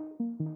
All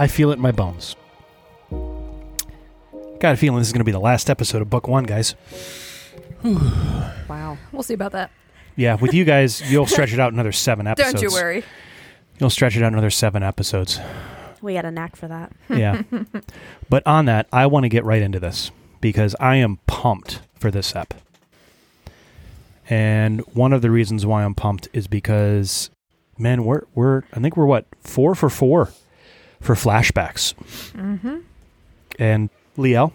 I feel it in my bones. Got a feeling this is going to be the last episode of Book One, guys. Wow. We'll see about that. Yeah, with you guys, you'll stretch it out another seven episodes. Don't you worry. You'll stretch it out another seven episodes. We got a knack for that. Yeah. but on that, I want to get right into this because I am pumped for this ep. And one of the reasons why I'm pumped is because, man, we're we're I think we're what four for four for flashbacks. Mm-hmm. And Liel,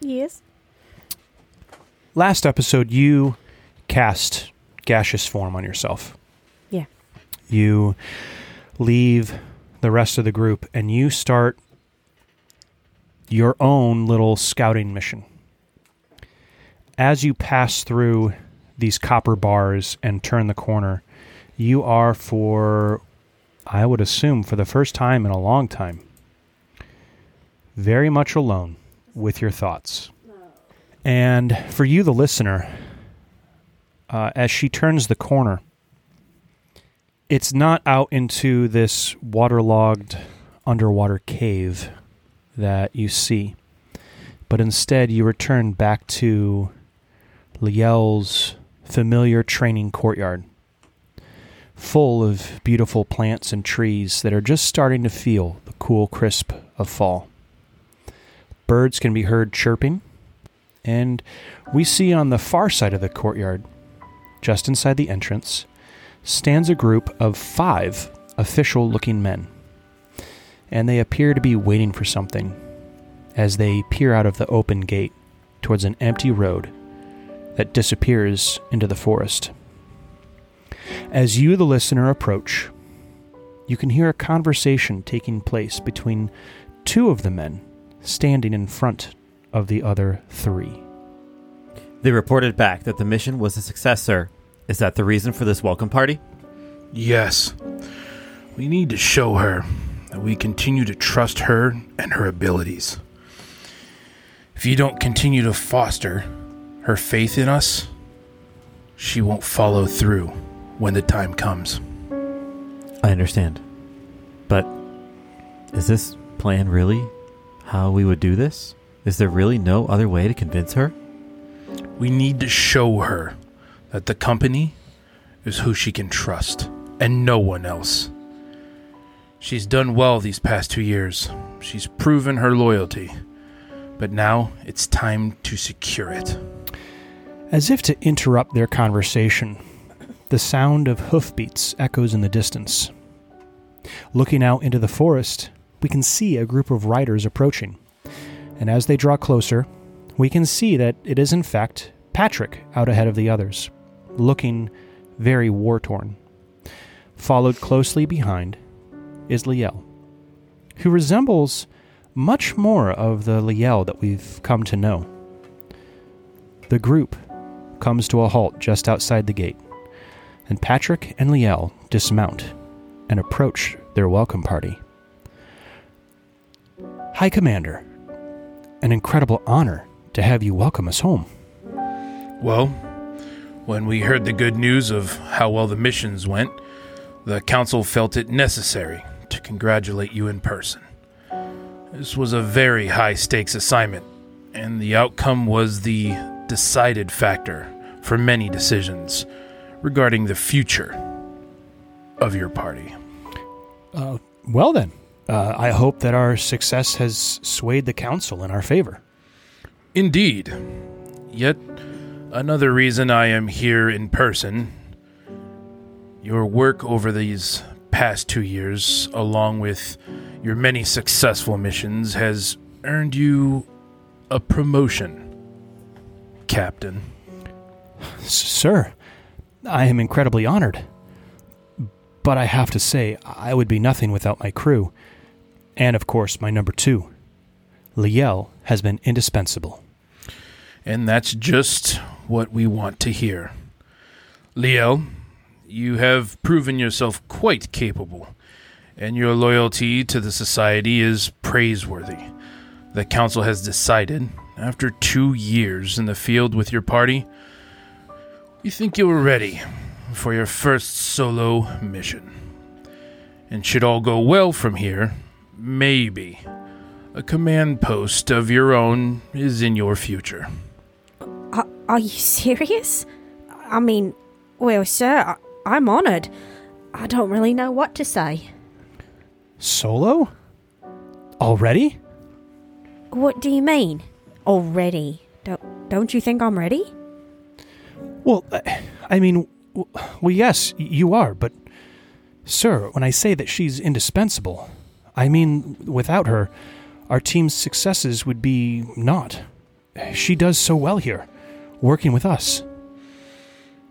Yes. last episode you cast gaseous form on yourself. Yeah. You leave the rest of the group and you start your own little scouting mission. As you pass through these copper bars and turn the corner, you are for I would assume for the first time in a long time very much alone with your thoughts. And for you, the listener, uh, as she turns the corner, it's not out into this waterlogged underwater cave that you see, but instead you return back to Liel's familiar training courtyard, full of beautiful plants and trees that are just starting to feel the cool crisp of fall. Birds can be heard chirping, and we see on the far side of the courtyard, just inside the entrance, stands a group of five official looking men. And they appear to be waiting for something as they peer out of the open gate towards an empty road that disappears into the forest. As you, the listener, approach, you can hear a conversation taking place between two of the men standing in front of the other three. They reported back that the mission was a success, sir. Is that the reason for this welcome party? Yes. We need to show her that we continue to trust her and her abilities. If you don't continue to foster her faith in us, she won't follow through when the time comes. I understand. But is this plan really how we would do this? Is there really no other way to convince her? We need to show her that the company is who she can trust and no one else. She's done well these past two years. She's proven her loyalty. But now it's time to secure it. As if to interrupt their conversation, the sound of hoofbeats echoes in the distance. Looking out into the forest, we can see a group of riders approaching. And as they draw closer, we can see that it is in fact Patrick out ahead of the others, looking very war torn. Followed closely behind is Liel, who resembles much more of the Liel that we've come to know. The group comes to a halt just outside the gate, and Patrick and Liel dismount and approach their welcome party. High Commander, an incredible honor to have you welcome us home. Well, when we heard the good news of how well the missions went, the council felt it necessary to congratulate you in person. This was a very high stakes assignment, and the outcome was the decided factor for many decisions regarding the future of your party. Uh, well, then, uh, I hope that our success has swayed the council in our favor. Indeed. Yet another reason I am here in person. Your work over these past two years, along with your many successful missions, has earned you a promotion, Captain. Sir, I am incredibly honored. But I have to say, I would be nothing without my crew. And of course, my number two. Liel has been indispensable. And that's just what we want to hear. Liel, you have proven yourself quite capable, and your loyalty to the Society is praiseworthy. The Council has decided, after two years in the field with your party, we think you are ready for your first solo mission. And should all go well from here, maybe a command post of your own is in your future. Are, are you serious? I mean, well, sir, I, I'm honoured. I don't really know what to say. Solo? Already? What do you mean? Already? Don't, don't you think I'm ready? Well, I- mean, well, yes, you are, but. Sir, when I say that she's indispensable, I mean, without her, our team's successes would be not. She does so well here, working with us.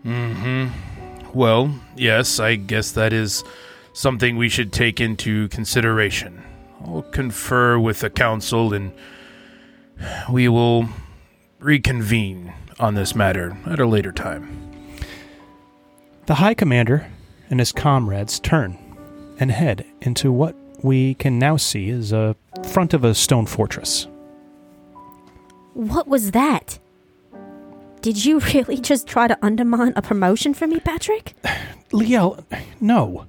hmm Well, yes, I guess that is something we should take into consideration. I'll confer with the council and we will reconvene on this matter at a later time. The High Commander and his comrades turn and head into what we can now see is a front of a stone fortress. What was that? Did you really just try to undermine a promotion for me, Patrick? Liel, no.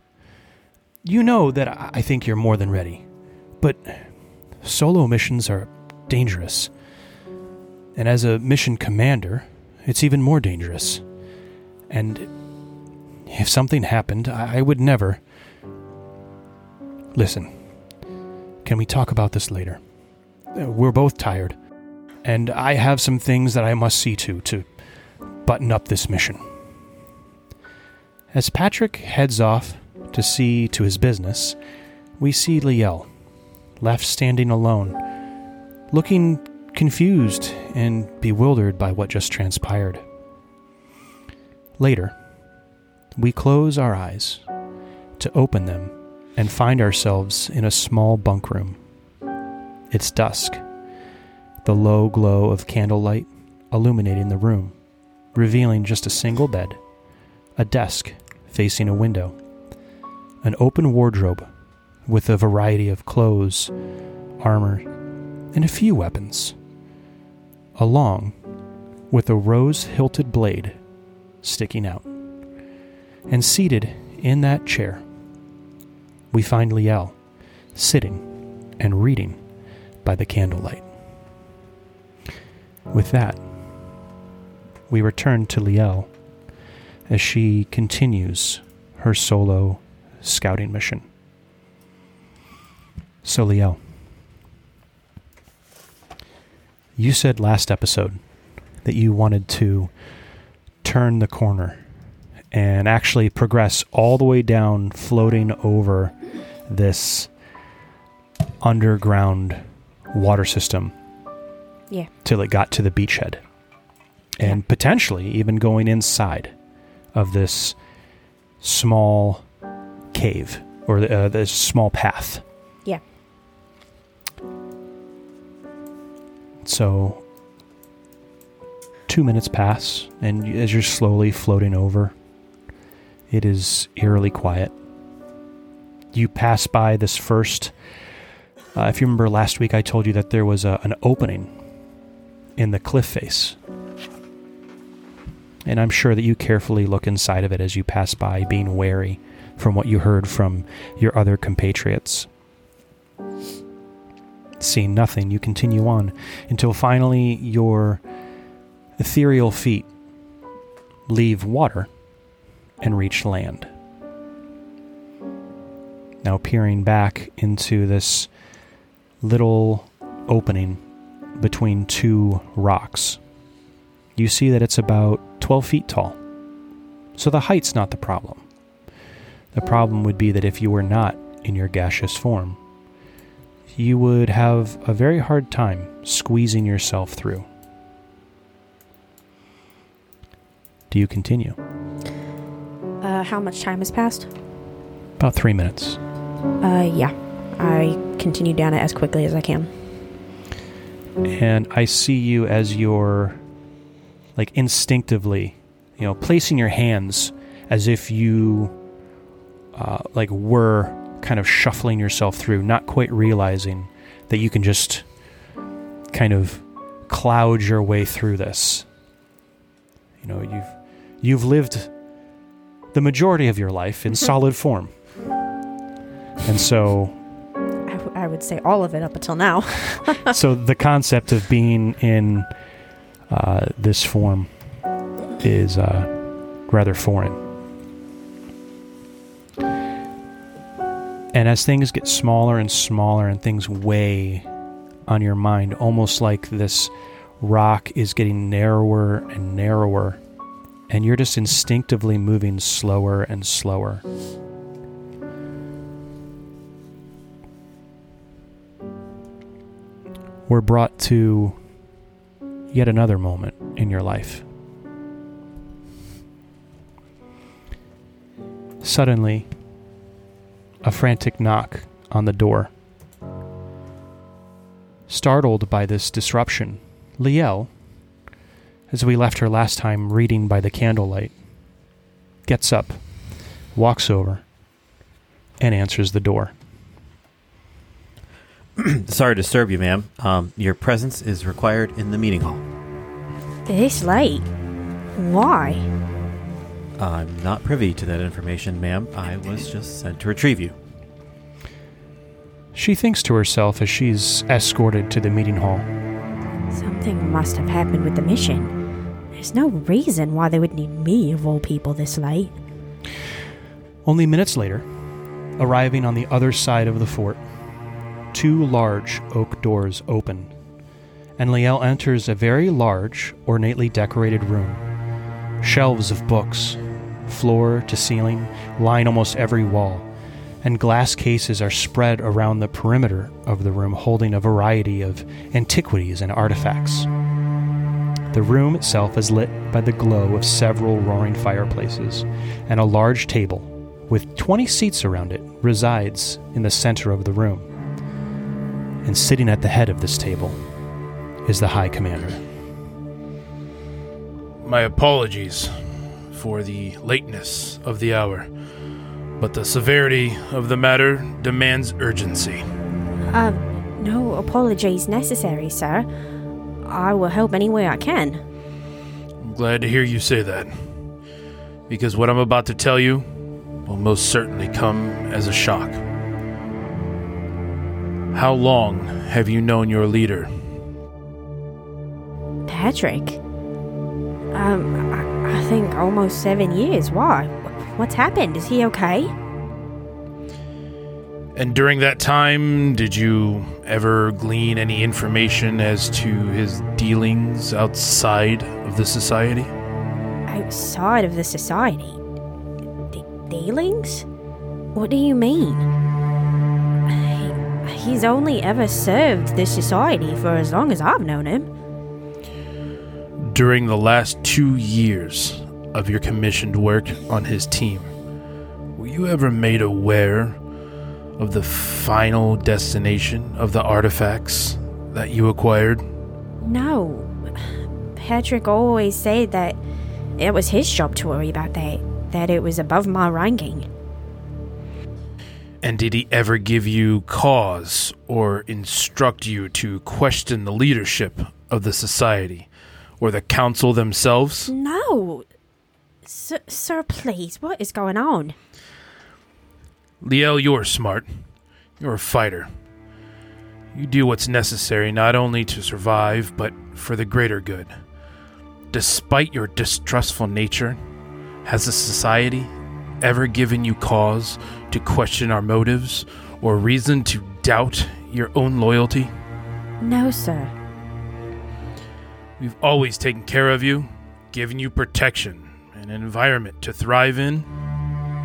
You know that I I think you're more than ready. But solo missions are dangerous. And as a mission commander, it's even more dangerous. And if something happened, I would never. Listen, can we talk about this later? Uh, We're both tired. And I have some things that I must see to to button up this mission. As Patrick heads off to see to his business, we see Liel, left standing alone, looking confused and bewildered by what just transpired. Later, we close our eyes to open them and find ourselves in a small bunk room. It's dusk, the low glow of candlelight illuminating the room, revealing just a single bed, a desk facing a window, an open wardrobe with a variety of clothes, armor, and a few weapons, along with a rose hilted blade sticking out. And seated in that chair, we find Liel sitting and reading by the candlelight. With that, we return to Liel as she continues her solo scouting mission. So, Liel, you said last episode that you wanted to turn the corner and actually progress all the way down, floating over this underground water system Yeah. till it got to the beachhead. And Yeah. potentially even going inside of this small cave or uh, this small path. So, two minutes pass, and as you're slowly floating over, it is eerily quiet. You pass by this first. Uh, if you remember last week, I told you that there was a, an opening in the cliff face. And I'm sure that you carefully look inside of it as you pass by, being wary from what you heard from your other compatriots. Seeing nothing, you continue on until finally your ethereal feet leave water and reach land. Now, peering back into this little opening between two rocks, you see that it's about 12 feet tall. So the height's not the problem. The problem would be that if you were not in your gaseous form, you would have a very hard time squeezing yourself through. Do you continue? Uh, how much time has passed? About three minutes. Uh, yeah. I continue down it as quickly as I can. and I see you as you're like instinctively, you know, placing your hands as if you uh, like were kind of shuffling yourself through, not quite realizing that you can just kind of cloud your way through this. You know, you've you've lived the majority of your life in solid form, and so I, w- I would say all of it up until now. so the concept of being in uh, this form is uh, rather foreign. And as things get smaller and smaller and things weigh on your mind, almost like this rock is getting narrower and narrower, and you're just instinctively moving slower and slower. we're brought to yet another moment in your life. Suddenly, a frantic knock on the door. Startled by this disruption, Liel, as we left her last time reading by the candlelight, gets up, walks over, and answers the door. Sorry to disturb you, ma'am. Um, your presence is required in the meeting hall. this late? Why? I'm not privy to that information, ma'am. I was just sent to retrieve you. She thinks to herself as she's escorted to the meeting hall. Something must have happened with the mission. There's no reason why they would need me, of all people, this late. Only minutes later, arriving on the other side of the fort, two large oak doors open, and Liel enters a very large, ornately decorated room. Shelves of books, floor to ceiling, line almost every wall, and glass cases are spread around the perimeter of the room, holding a variety of antiquities and artifacts. The room itself is lit by the glow of several roaring fireplaces, and a large table, with 20 seats around it, resides in the center of the room. And sitting at the head of this table is the High Commander. My apologies for the lateness of the hour, but the severity of the matter demands urgency. Um, no apologies necessary, sir. I will help any way I can. I'm glad to hear you say that, because what I'm about to tell you will most certainly come as a shock. How long have you known your leader? Patrick? Um, I, I think almost seven years. Why? What's happened? Is he okay? And during that time, did you ever glean any information as to his dealings outside of the society? Outside of the society? De- dealings? What do you mean? He, he's only ever served the society for as long as I've known him. During the last two years of your commissioned work on his team, were you ever made aware of the final destination of the artifacts that you acquired? No. Patrick always said that it was his job to worry about that, that it was above my ranking. And did he ever give you cause or instruct you to question the leadership of the society or the council themselves? No. S- sir, please, what is going on? Liel, you're smart. You're a fighter. You do what's necessary not only to survive, but for the greater good. Despite your distrustful nature, has the society ever given you cause to question our motives or reason to doubt your own loyalty? No, sir. We've always taken care of you, given you protection and an environment to thrive in.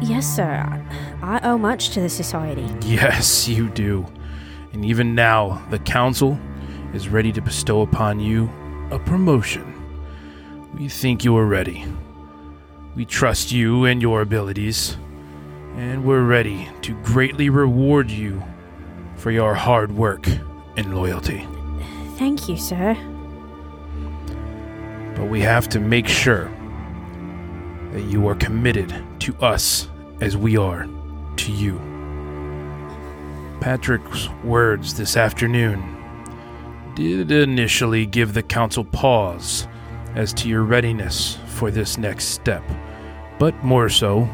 Yes, sir. I owe much to the society. Yes, you do. And even now, the Council is ready to bestow upon you a promotion. We think you are ready. We trust you and your abilities, and we're ready to greatly reward you for your hard work and loyalty. Thank you, sir. But we have to make sure that you are committed to us as we are to you. Patrick's words this afternoon did initially give the council pause as to your readiness for this next step, but more so,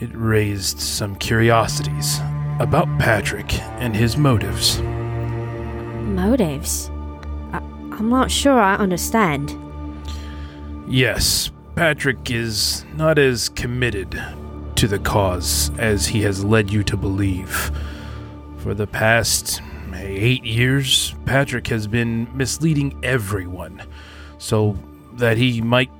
it raised some curiosities about Patrick and his motives. Motives? I- I'm not sure I understand. Yes, Patrick is not as committed to the cause as he has led you to believe. For the past eight years, Patrick has been misleading everyone so that he might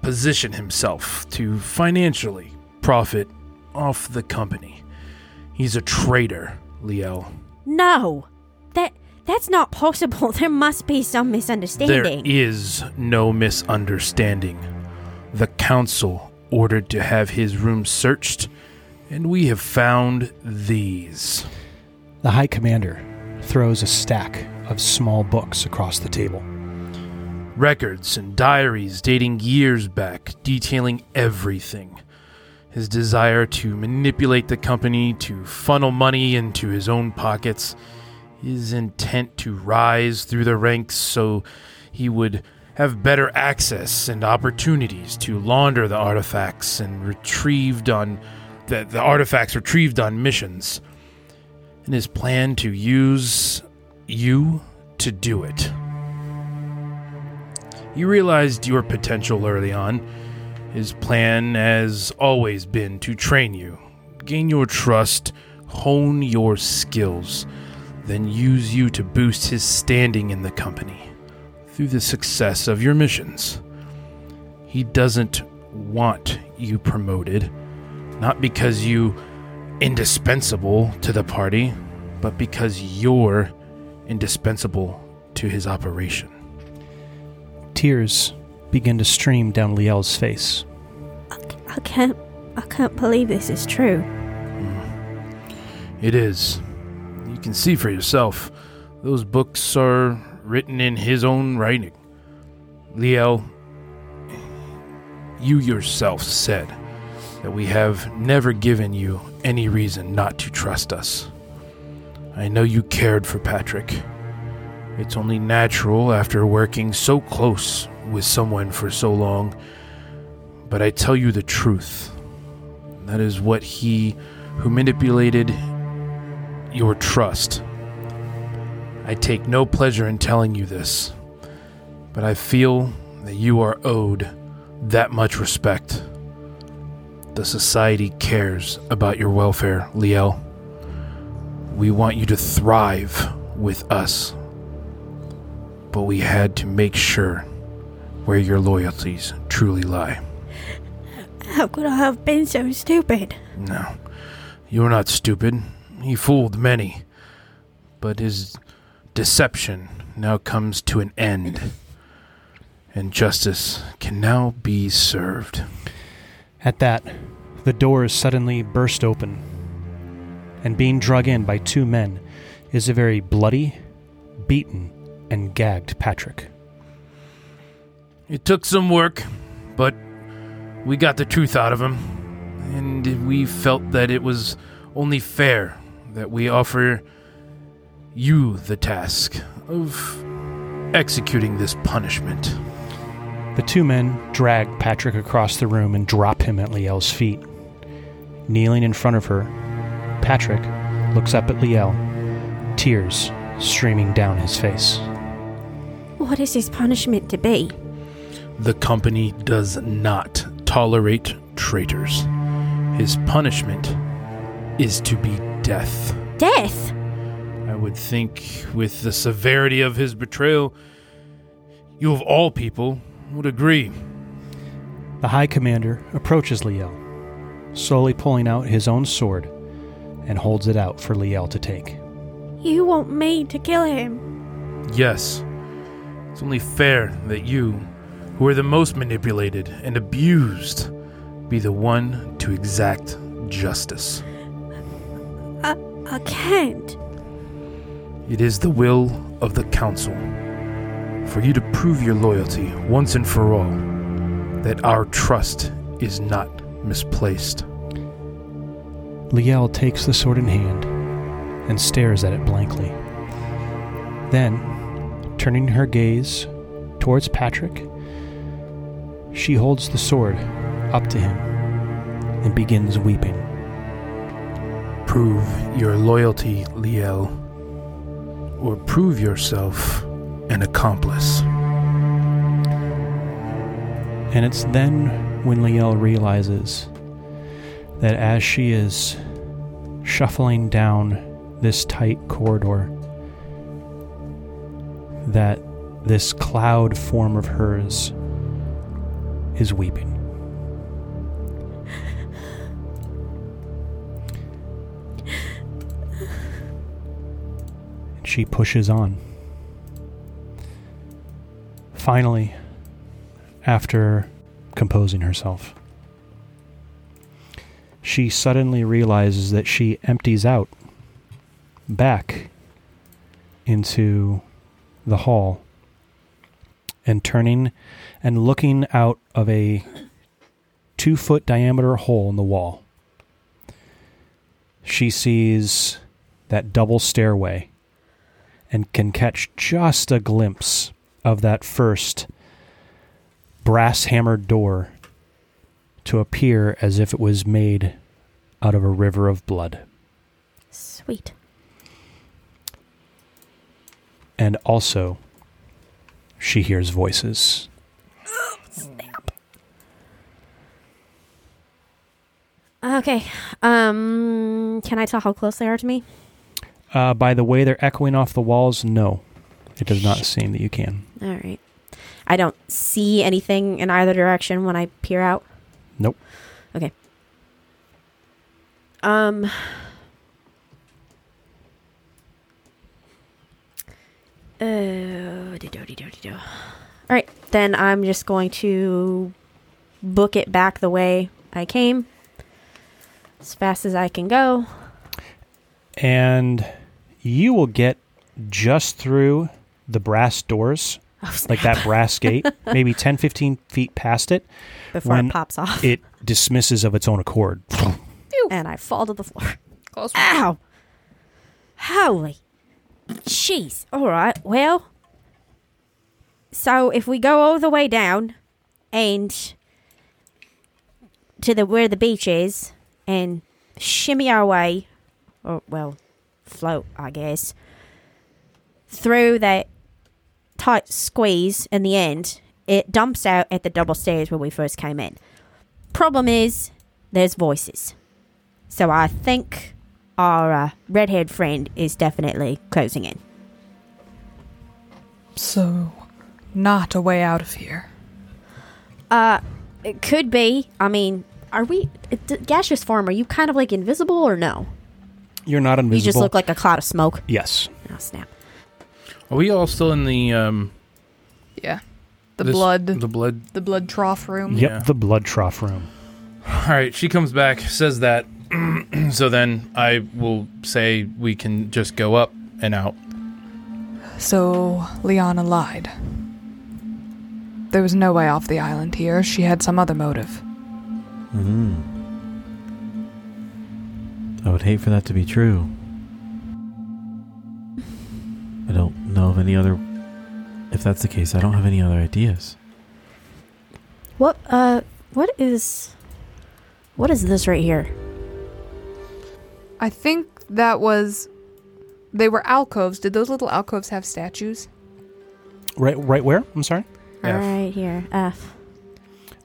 position himself to financially profit off the company. He's a traitor, Liel. No! That that's not possible. There must be some misunderstanding. is no misunderstanding. The council ordered to have his room searched, and we have found these. The High Commander throws a stack of small books across the table. Records and diaries dating years back, detailing everything. His desire to manipulate the company, to funnel money into his own pockets, his intent to rise through the ranks so he would have better access and opportunities to launder the artifacts and retrieved on the, the artifacts retrieved on missions. And his plan to use you to do it. You realized your potential early on. His plan has always been to train you, gain your trust, hone your skills, then use you to boost his standing in the company through the success of your missions. He doesn't want you promoted, not because you indispensable to the party, but because you're indispensable to his operation. Tears begin to stream down Liel's face. I can't I can't believe this is true. It is. You can see for yourself. Those books are written in his own writing. Liel, you yourself said that we have never given you any reason not to trust us. I know you cared for Patrick. It's only natural after working so close with someone for so long. But I tell you the truth. That is what he who manipulated your trust. I take no pleasure in telling you this, but I feel that you are owed that much respect. The society cares about your welfare, Liel. We want you to thrive with us. But we had to make sure where your loyalties truly lie. How could I have been so stupid? No, you're not stupid. He fooled many. But his deception now comes to an end, and justice can now be served. At that, the doors suddenly burst open, and being drug in by two men is a very bloody, beaten, and gagged Patrick. It took some work, but we got the truth out of him, and we felt that it was only fair that we offer you the task of executing this punishment. The two men drag Patrick across the room and drop him at Liel's feet. Kneeling in front of her, Patrick looks up at Liel, tears streaming down his face. What is his punishment to be? The company does not tolerate traitors. His punishment is to be death. Death? I would think, with the severity of his betrayal, you of all people would agree. The High Commander approaches Liel, slowly pulling out his own sword and holds it out for Liel to take. You want me to kill him? Yes. It's only fair that you, who are the most manipulated and abused, be the one to exact justice. I I can't. It is the will of the Council for you to prove your loyalty once and for all that our trust is not misplaced. Liel takes the sword in hand and stares at it blankly. Then, turning her gaze towards Patrick, she holds the sword up to him and begins weeping. Prove your loyalty, Liel, or prove yourself an accomplice. And it's then when Liel realizes that as she is shuffling down this tight corridor, that this cloud form of hers is weeping. She pushes on. Finally, after composing herself, she suddenly realizes that she empties out back into the hall and turning and looking out of a two foot diameter hole in the wall. She sees that double stairway and can catch just a glimpse of that first brass hammered door to appear as if it was made out of a river of blood. Sweet. And also, she hears voices. Okay. Um, can I tell how close they are to me? Uh, by the way they're echoing off the walls, no. It does not seem that you can. All right. I don't see anything in either direction when I peer out. Nope. Okay. Um. Uh. All right, then I'm just going to book it back the way I came, as fast as I can go. And you will get just through the brass doors, Oh, like that brass gate, maybe 10, 15 feet past it. before when it pops off, It dismisses of its own accord. and I fall to the floor. Close one. Ow! Holy. Jeez. All right. Well, so if we go all the way down and to the where the beach is and shimmy our way, or well, float, I guess, through that tight squeeze in the end, it dumps out at the double stairs where we first came in. Problem is, there's voices. So I think our uh, redhead friend is definitely closing in. So, not a way out of here. Uh, it could be. I mean, are we d- gaseous form? Are you kind of like invisible or no? You're not invisible. You just look like a cloud of smoke. yes. Oh snap! Are we all still in the um Yeah. The this- blood, the, blood. the blood blood trough room. Yep, Yeah. the blood trough room. All right, she comes back, says that. so then I will say we can just go up and out. So, Liana lied. There was no way off the island here. She had some other motive. Hmm. I would hate for that to be true. I don't know of any other. If that's the case, I don't have any other ideas. What? Uh, what is? What is this right here? I think that was. They were alcoves. Did those little alcoves have statues? Right, right where? I'm sorry. F. Right here, F.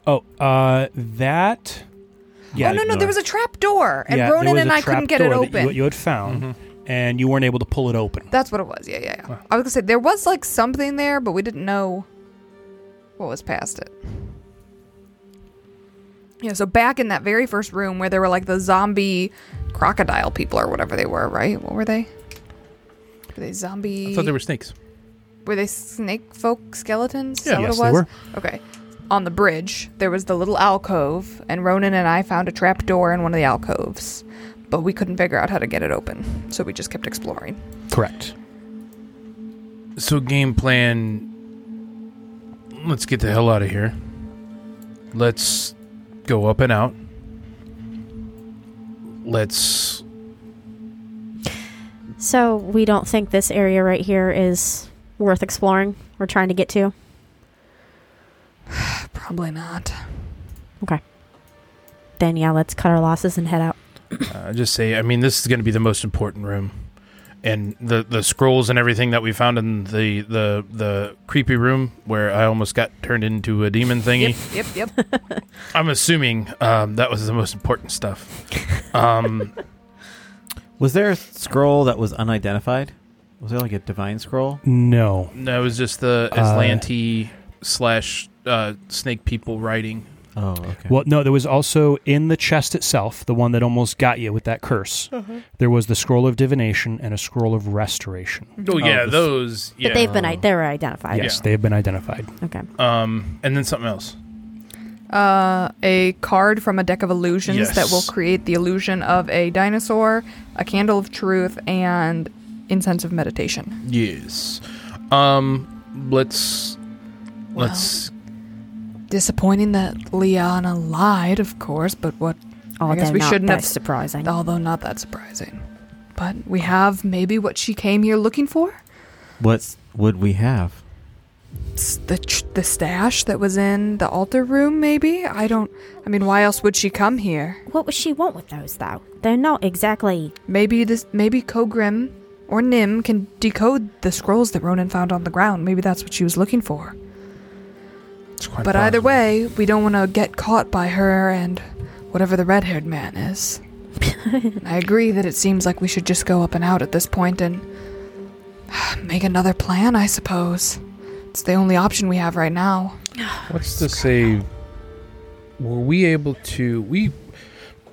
Oh, uh, that. Yeah, oh no, no, there was a trap door, and Yeah, there Ronan was and a I couldn't get it door that open. You, you had found, Mhm. and you weren't able to pull it open. That's what it was. Yeah, yeah, yeah. I was gonna say there was like something there, but we didn't know what was past it. Yeah, so back in that very first room where there were like the zombie crocodile people or whatever they were, right? What were they? Were they zombie? I thought they were snakes. Were they snake folk skeletons? Is Yeah. that what Yes, it they was? were. Okay. On the bridge, there was the little alcove, and Ronan and I found a trap door in one of the alcoves, but we couldn't figure out how to get it open, so we just kept exploring. Correct. So game plan. Let's get the hell out of here. Let's go up and out. Let's. So we don't think this area right here is worth exploring. We're trying to get to. Probably not. Okay. Then yeah, let's cut our losses and head out. Uh, just say. I mean, this is going to be the most important room, and the the scrolls and everything that we found in the the the creepy room where I almost got turned into a demon thingy. Yep, yep, yep. I'm assuming um, that was the most important stuff. Um, Was there a scroll that was unidentified? Was there like a divine scroll? No. no. It was just the Uh, Azlanti slash uh, snake people writing. Oh, okay. Well, no, there was also in the chest itself, the one that almost got you with that curse. There was the scroll of divination and a scroll of restoration. Oh yeah, this- those. But Yeah. they've been Oh. i- they were identified. yes, Yeah. they have been identified. Okay. Um, and then something else. Uh, a card from a deck of illusions that will create the illusion of a dinosaur, a candle of truth, and incense of meditation. Yes. Um, let's Well. let's. Disappointing that Liana lied, of course, but what? Oh, I guess we not shouldn't that have- surprising. Although not that surprising. But we have maybe what she came here looking for. What would we have? S- The ch- the stash that was in the altar room. Maybe I don't. I mean, why else would she come here? What would she want with those though? They're not exactly. Maybe this. Maybe Kogrim or Nim can decode the scrolls that Ronan found on the ground. Maybe that's what she was looking for. It's quite But either way, we don't want to get caught by her and whatever the red haired man is. I agree that it seems like we should just go up and out at this point and make another plan, I suppose. It's the only option we have right now. What's to say? Were we able to? We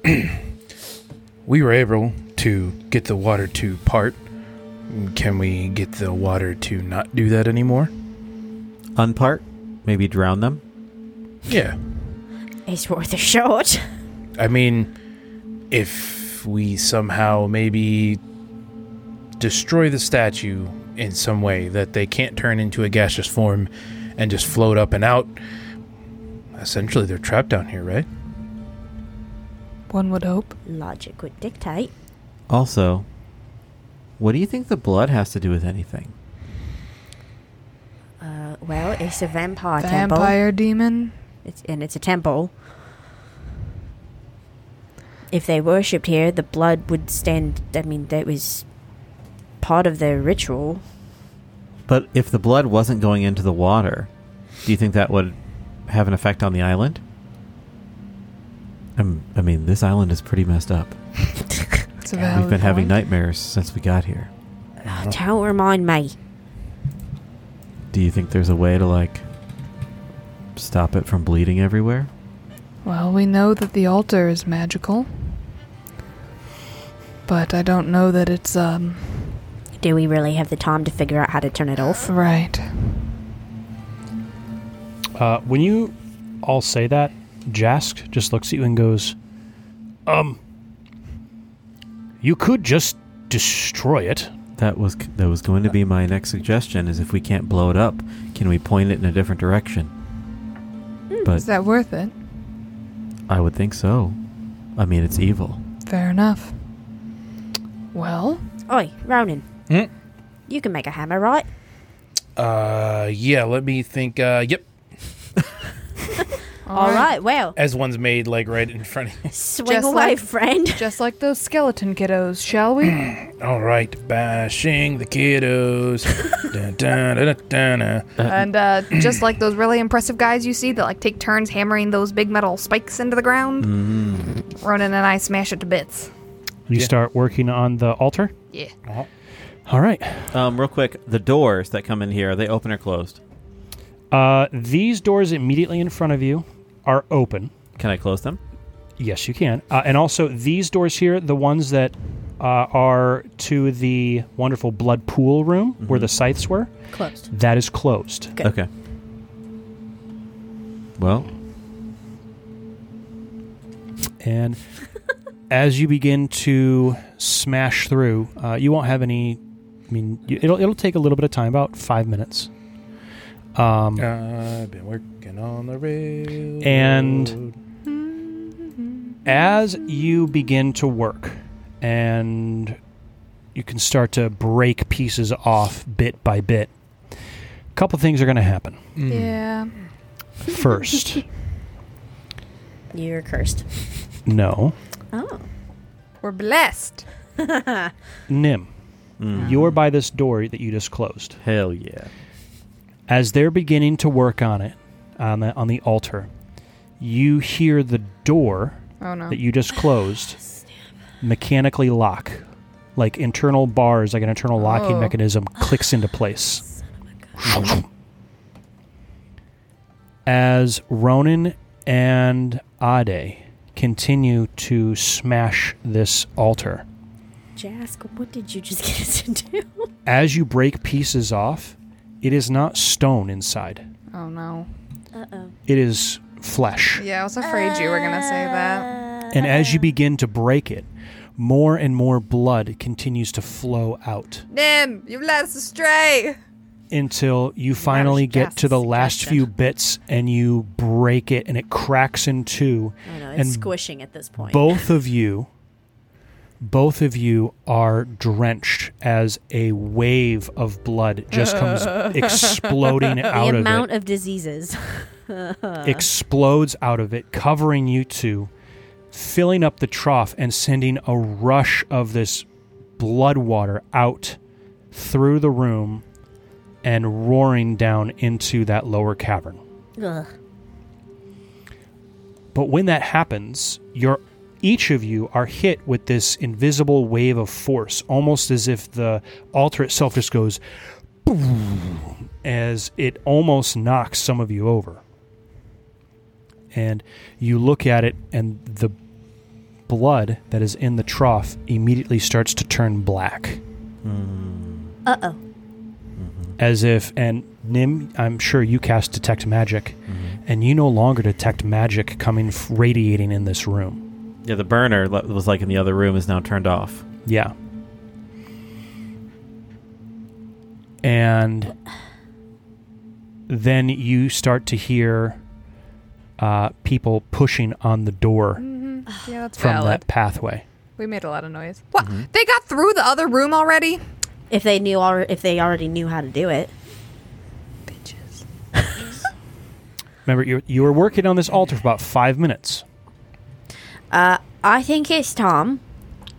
we were able to get the water to part. Can we get the water to not do that anymore? Unpart? Maybe drown them? Yeah. It's worth a shot. I mean, if we somehow maybe destroy the statue in some way that they can't turn into a gaseous form and just float up and out, essentially they're trapped down here, right? One would hope. Logic would dictate. Also, what do you think the blood has to do with anything? Well, it's a vampire, temple. Vampire demon? It's, and it's a temple. If they worshipped here, the blood would stand. I mean, that was part of their ritual. But if the blood wasn't going into the water, do you think that would have an effect on the island? Um, I mean, this island is pretty messed up. We've valid been having point. nightmares since we got here. Oh, don't remind me. Do you think there's a way to, like, stop it from bleeding everywhere? Well, we know that the altar is magical. But I don't know that it's, um, Do we really have the time to figure out how to turn it off? right. Uh, when you all say that, Jask just looks at you and goes, "Um, you could just destroy it." That was that was going to be my next suggestion. Is if we can't blow it up, can we point it in a different direction? But Is that worth it? I would think so. I mean, it's evil. Fair enough. Well, Oi, Ronan. Hmm? You can make a hammer, right? Uh, yeah, let me think. Uh, yep. All right, well, As one's made, like, right in front of you. swing Just away, like- friend. Just like those skeleton kiddos, shall we? All right, bashing the kiddos. dun, dun, dun, dun, dun. and uh, just like those really impressive guys you see that like take turns hammering those big metal spikes into the ground, Mm. Ronan and I smash it to bits. You Yeah. start working on the altar. Yeah. All right. Um, real quick, the doors that come in here are they open or closed? Uh, these doors immediately in front of you are open. Can I close them? Yes, you can. Uh, and also, these doors here, the ones that uh, are to the wonderful blood pool room where Mhm. the scythes were, Closed. that is closed. Good. Okay. Well, And as you begin to smash through, uh, you won't have any. I mean, you, it'll it'll take a little bit of time, about five minutes. Um, I've been working on the rail. And- as you begin to work, and you can start to break pieces off bit by bit, a couple things are going to happen. Yeah. First, You're cursed. no, Oh. We're blessed. Nim, mm, you're by this door that you just closed. hell yeah. As they're beginning to work on it on the on the altar you hear the door Oh no. that you just closed mechanically lock like internal bars like an internal locking Oh. mechanism clicks into place as ronan and ade continue to smash this altar Jask, what did you just get us into? as you break pieces off it is not stone inside oh no. Uh oh. it is flesh Yeah, I was afraid you were gonna say that. And as you begin to break it, more and more blood continues to flow out Nim, you've led us astray. until you finally get to the last few bits and you break it and it cracks in two. Oh no, it's And squishing at this point. Both of you both of you are drenched as a wave of blood just comes exploding the out of it. The amount of diseases. explodes out of it, covering you two, filling up the trough and sending a rush of this blood water out through the room and roaring down into that lower cavern. Ugh. But when that happens, you're each of you are hit with this invisible wave of force, almost as if the altar itself just goes boom, as it almost knocks some of you over. And you look at it, and the blood that is in the trough immediately starts to turn black. Mm, Uh oh. As if, and Nim, I'm sure you cast Detect Magic, mhm. and you no longer detect magic coming, f- radiating in this room. Yeah, the burner that was like in the other room is now turned off. Yeah. And then you start to hear uh, people pushing on the door Mm-hmm. Yeah, that's from valid. that pathway. We made a lot of noise. What? Mhm. They got through the other room already? If they knew, al- if they already knew how to do it. Bitches. Remember, you, you were working on this altar for about five minutes. Uh, I think it's time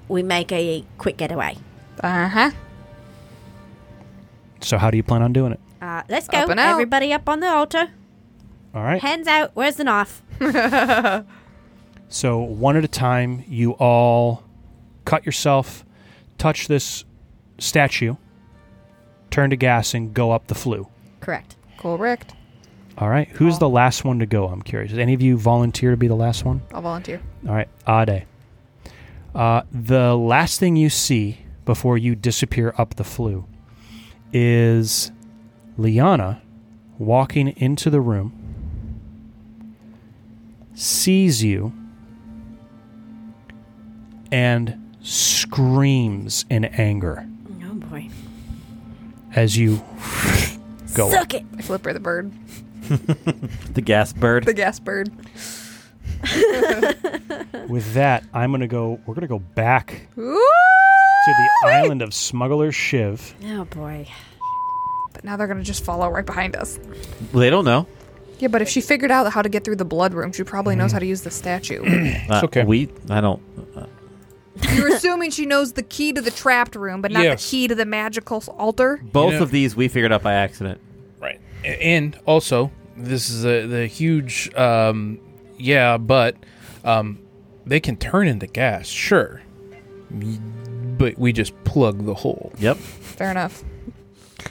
we make a quick getaway. Uh huh. So, how do you plan on doing it? Uh, let's go. Up and out. Everybody up on the altar. All right. Hands out. Where's the knife? So, one at a time, you all cut yourself, touch this statue, turn to gas, and go up the flue. Correct. Correct. All right. Who's the last one to go? I'm curious. Does any of you volunteer to be the last one? I'll volunteer. All right. Ade. Uh, the last thing you see before you disappear up the flue is Liana walking into the room, sees you, and screams in anger Oh boy. as you go Suck it. I flipper the bird. The gas bird. The gas bird. With that, I'm gonna go. We're gonna go back Ooh! to the island of Smuggler Shiv. Oh boy. But now they're gonna just follow right behind us. They don't know. Yeah, but if she figured out how to get through the blood room, she probably knows how to use the statue. Uh, okay. We. I don't. Uh, You're assuming she knows the key to the trapped room, but not Yes. the key to the magical altar. both know- of these we figured out by accident. Right. A- And also, this is a, the huge, um, yeah, but um, they can turn into gas, sure. But we just plug the hole. Yep. Fair enough.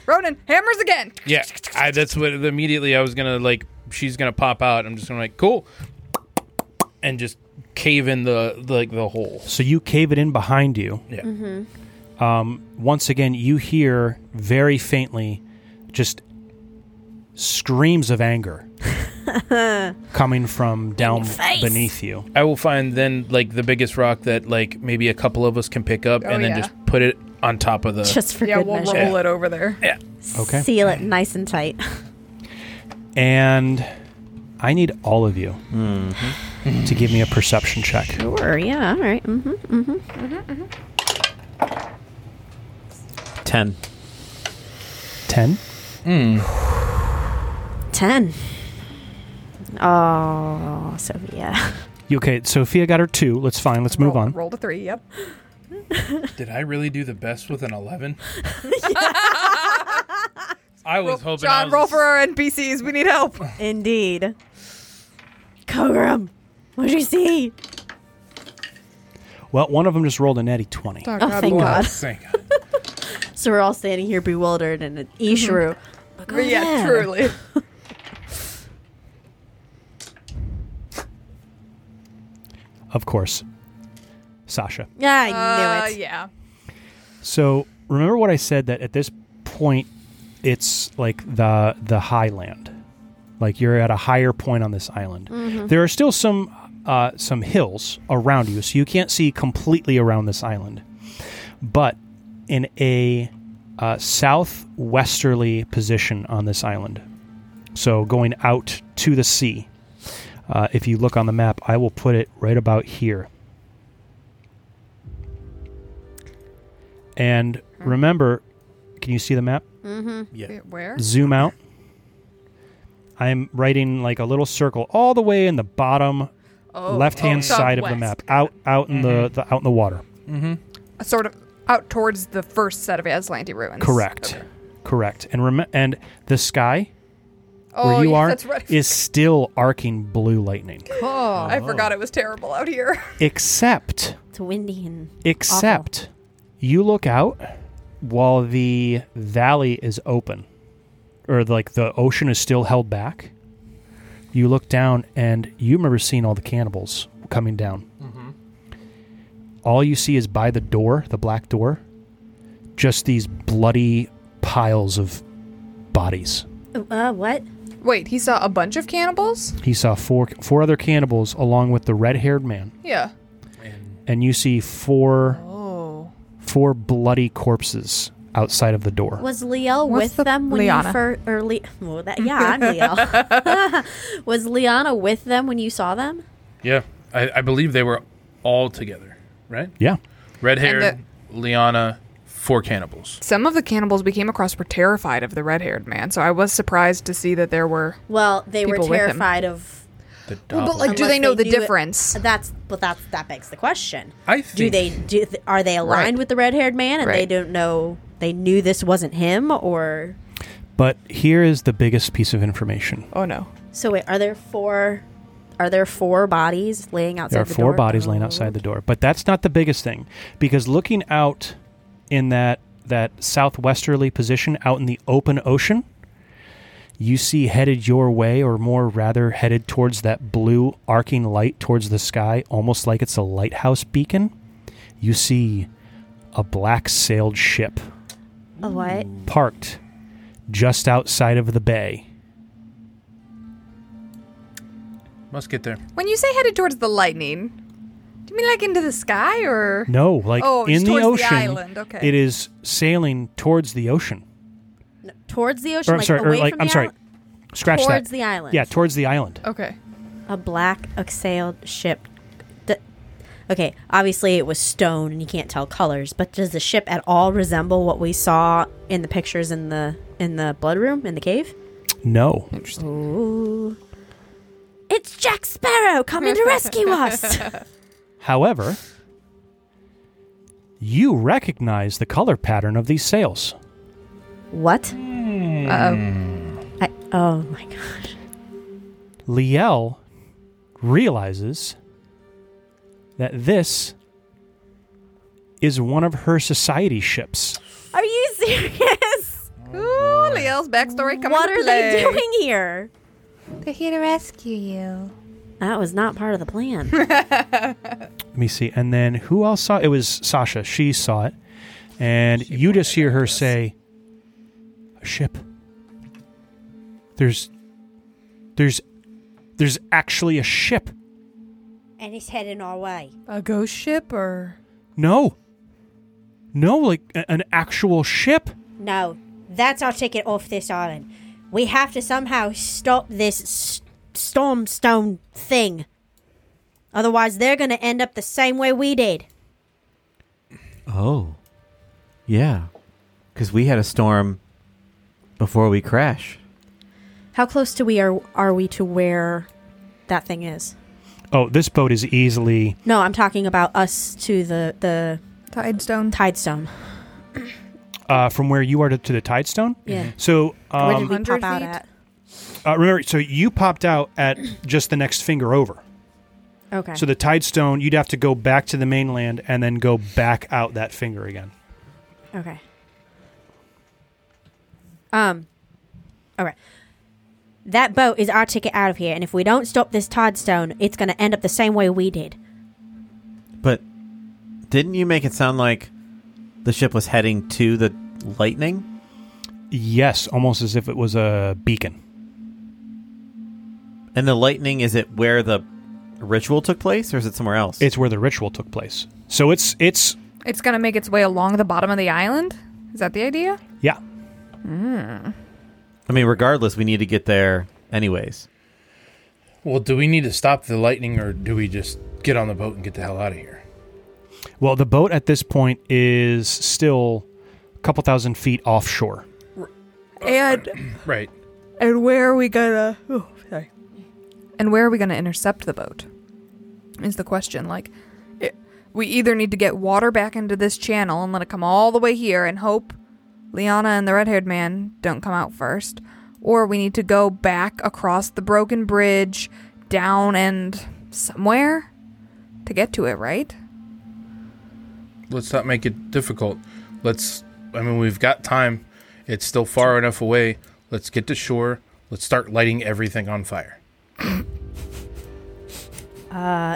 Ronan, hammers again. Yeah, I, that's what immediately I was gonna like. She's gonna pop out. I'm just gonna like, cool. and just cave in the, the like the hole. So you cave it in behind you. Yeah. Um, once again, you hear very faintly just screams of anger coming from down face. beneath you. I will find then like the biggest rock that like maybe a couple of us can pick up Oh, and then yeah. just put it on top of the. Just for yeah, good we'll measure. roll it over there. Yeah. Okay. Seal it nice and tight. And I need all of you Mm-hmm. to give me a perception check. Sure. Yeah. All right. Mm-hmm. Mm-hmm. Ten. 10. Ten. Oh, Sophia. You, okay, Sophia got her two. Let's fine. Let's move roll, on. Roll to three. Yep. Did I really do the best with an 11? I was hoping. I John, was roll for our NPCs. We need help. Indeed. Kogram, what'd you see? Well, one of them just rolled a natty 20. Oh, oh thank God. Thank God. So we're all standing here bewildered and an Ishru. But go But yeah, oh, truly. Of course. Sasha. Yeah, I knew Uh, it. yeah. So remember what I said that at this point it's like the the highland. Like you're at a higher point on this island. There are still some uh, some hills around you, so you can't see completely around this island. But in a uh, southwesterly position on this island, so going out to the sea. Uh, if you look on the map, I will put it right about here. And remember, can you see the map? Mm-hmm. Yeah. Where? Zoom out. I'm writing like a little circle all the way in the bottom Oh, left-hand oh, side of the map, out out in the, the out in the water. Mm-hmm. Sort of out towards the first set of Azlanti ruins. Correct, Okay. correct. And rem- and the sky Oh, where you yeah, are that's right. is still arcing blue lightning, Oh, I forgot it was terrible out here. except It's windy and except you look out while the valley is open or like the ocean is still held back. You look down and you remember seeing all the cannibals coming down. All you see is by the door the black door just these bloody piles of bodies. Uh, what? Wait, he saw a bunch of cannibals? he saw four four other cannibals along with the red-haired man Yeah. and you see four Oh. four bloody corpses outside of the door Was Liel What's with the- them when Liana. you first? Or Le- well, that, yeah, I'm Liel. was Liana with them when you saw them? Yeah. I, I believe they were all together, right? yeah Red haired, And Liana, four cannibals. Some of the cannibals we came across were terrified of the red haired man, so I was surprised to see that there were. Well, they were People with him. terrified of. The Well, but like, do they know they the knew it- difference? That's but that's that begs the question. I think Do they do? th- Are they aligned Right. with the red haired man, and they don't know? They knew this wasn't him, or But here is the biggest piece of information. Oh no. so? Wait, are there four? Are there four bodies laying outside? There are the four door? bodies laying Oh. outside the door. But that's not the biggest thing. Because looking out in that that southwesterly position out in the open ocean, you see headed your way, or more rather headed towards that blue arcing light towards the sky, almost like it's a lighthouse beacon. You see a black sailed ship A what? parked just outside of the bay. must get there. When you say headed towards the lightning, do you mean like into the sky or? No, like oh, it's in the towards ocean. island. Okay. It is sailing towards the ocean. No, towards the ocean, Or I'm like sorry, or away like from I'm the sorry. island? Scratch towards that. the island. Yeah, towards the island. Okay. a black sailed ship. D- okay, obviously it was stone and you can't tell colors, but does the ship at all resemble what we saw in the pictures in the in the blood room in the cave? No. Interesting. Ooh. It's Jack Sparrow coming to rescue us. However, you recognize the color pattern of these sails. what? Uh oh. I, oh my gosh. Liel realizes that this is one of her society ships. Are you serious? Ooh, Liel's backstory coming what to are play. they doing here? They're here to rescue you. That was not part of the plan. Let me see. And then who else saw it? It was Sasha. She saw it. And you just hear her say, "A ship. There's there's there's actually a ship." and it's heading our way. A ghost ship or No. No, like a- an actual ship. No, that's our ticket off this island. We have to somehow stop this s- storm stone thing. Otherwise, they're going to end up the same way we did. Oh. Yeah. Because we had a storm before we crash. How close to we are are we to where that thing is? Oh, this boat is easily No, I'm talking about us to the the Tidestone? tide stone. uh, from where you are to, to the Tidestone. Yeah. So where um, did we 100 pop out feet? at? Uh, remember, so you popped out at just the next finger over. Okay. So the Tidestone, you'd have to go back to the mainland and then go back out that finger again. Okay. Um. Okay. That boat is our ticket out of here, and if we don't stop this Tidestone, it's going to end up the same way we did. But didn't you make it sound like the ship was heading to the lightning? Yes, almost as if it was a beacon. And the lightning is it where the ritual took place or is it somewhere else? It's where the ritual took place. So it's it's It's gonna make its way along the bottom of the island? Is that the idea? yeah. Hmm. I mean, regardless, we need to get there anyways. Well, do we need to stop the lightning or do we just get on the boat and get the hell out of here? Well, the boat at this point is still a couple thousand feet offshore. And Right. and where are we gonna oh, sorry. And where are we gonna intercept the boat? Is the question. Like it, we either need to get water back into this channel and let it come all the way here and hope Liana and the red haired man don't come out first. Or we need to go back across the broken bridge, down and somewhere to get to it, right? Let's not make it difficult. Let's, I mean, we've got time. It's still far enough away. Let's get to shore. Let's start lighting everything on fire. Uh,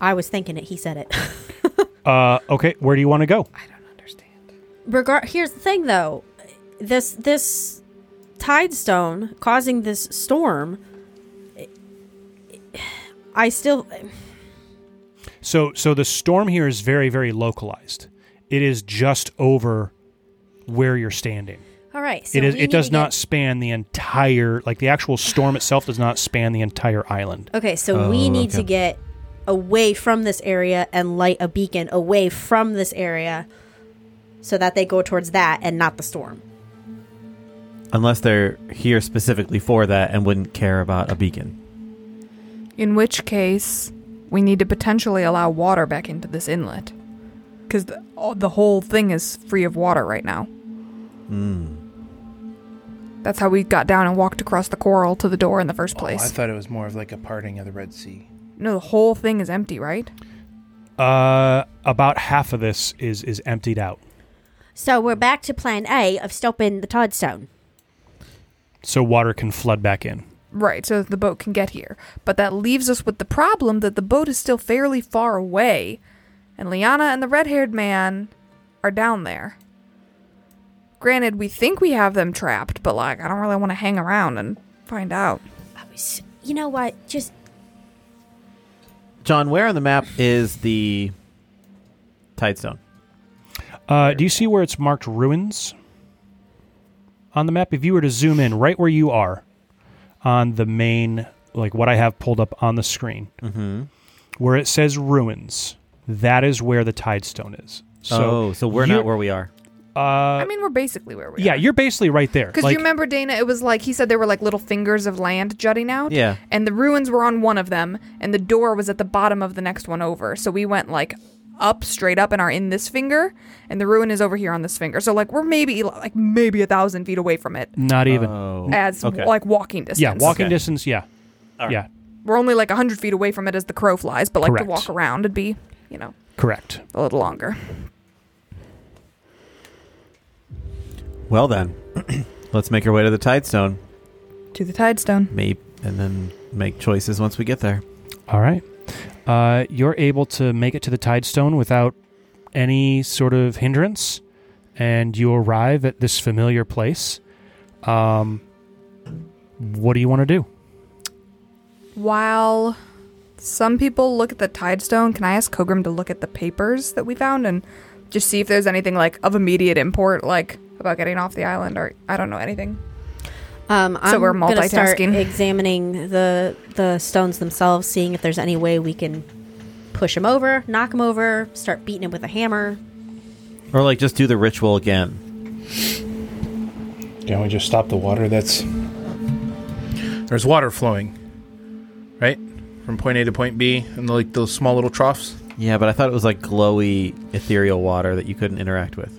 I was thinking it. He said it. Uh, okay, where do you want to go? I don't understand. Regard. Here's the thing, though. This this Tidestone causing this storm. I still. So so the storm here is very very localized. It is just over where you're standing. All right. So it is it does not get- span the entire like the actual storm itself does not span the entire island. Okay, so Oh, we need okay. to get away from this area and light a beacon away from this area so that they go towards that and not the storm. Unless they're here specifically for that and wouldn't care about a beacon. In which case, we need to potentially allow water back into this inlet. Because the, the whole thing is free of water right now. Mm. That's how we got down and walked across the coral to the door in the first Oh, I thought it was more of like a parting of the Red Sea. no, the whole thing is empty, right? Uh about half of this is is emptied out. So we're back to plan A of stopping the Tidestone. So water can flood back in. Right, so the boat can get here. But that leaves us with the problem that the boat is still fairly far away, and Liana and the red haired man are down there. Granted, we think we have them trapped, but like, I don't really want to hang around and find out. I was, you know what? Just John, where on the map is the Tidestone? Uh, do you see where it's marked ruins on the map? If you were to zoom in right where you are on the main, like what I have pulled up on the screen, Mm-hmm. where it says ruins, that is where the Tidestone is. So, oh, so we're you're- not where we are. Uh, I mean, we're basically where we are. yeah, are. you're basically right there. Because Like, you remember, Dana, it was like he said there were like little fingers of land jutting out. Yeah. And the ruins were on one of them, and the door was at the bottom of the next one over. So we went like up, straight up, and are in this finger, and the ruin is over here on this finger. So like we're maybe like maybe a thousand feet away from it not even. Oh. as okay. like walking distance. yeah, walking Okay. distance. Yeah, All right. yeah, We're only like a hundred feet away from it as the crow flies, but like Correct. to walk around it'd be, you know, correct. a little longer. Well then, let's make our way to the Tidestone. To the Tidestone. Maybe and then make choices once we get there. All right. Uh, you're able to make it to the Tidestone without any sort of hindrance, and you arrive at this familiar place. Um, what do you want to do? While some people look at the Tidestone, can I ask Kogram to look at the papers that we found and just see if there's anything like of immediate import, like about getting off the island, or I don't know anything. Um, So I'm we're gonna start multitasking. examining the the stones themselves, seeing if there's any way we can push them over, knock them over, start beating them with a hammer. Or like just do the ritual again. Can't we just stop the water? That's there's water flowing, right, from point A to point B, and like those small little troughs. Yeah, but I thought it was like glowy ethereal water that you couldn't interact with.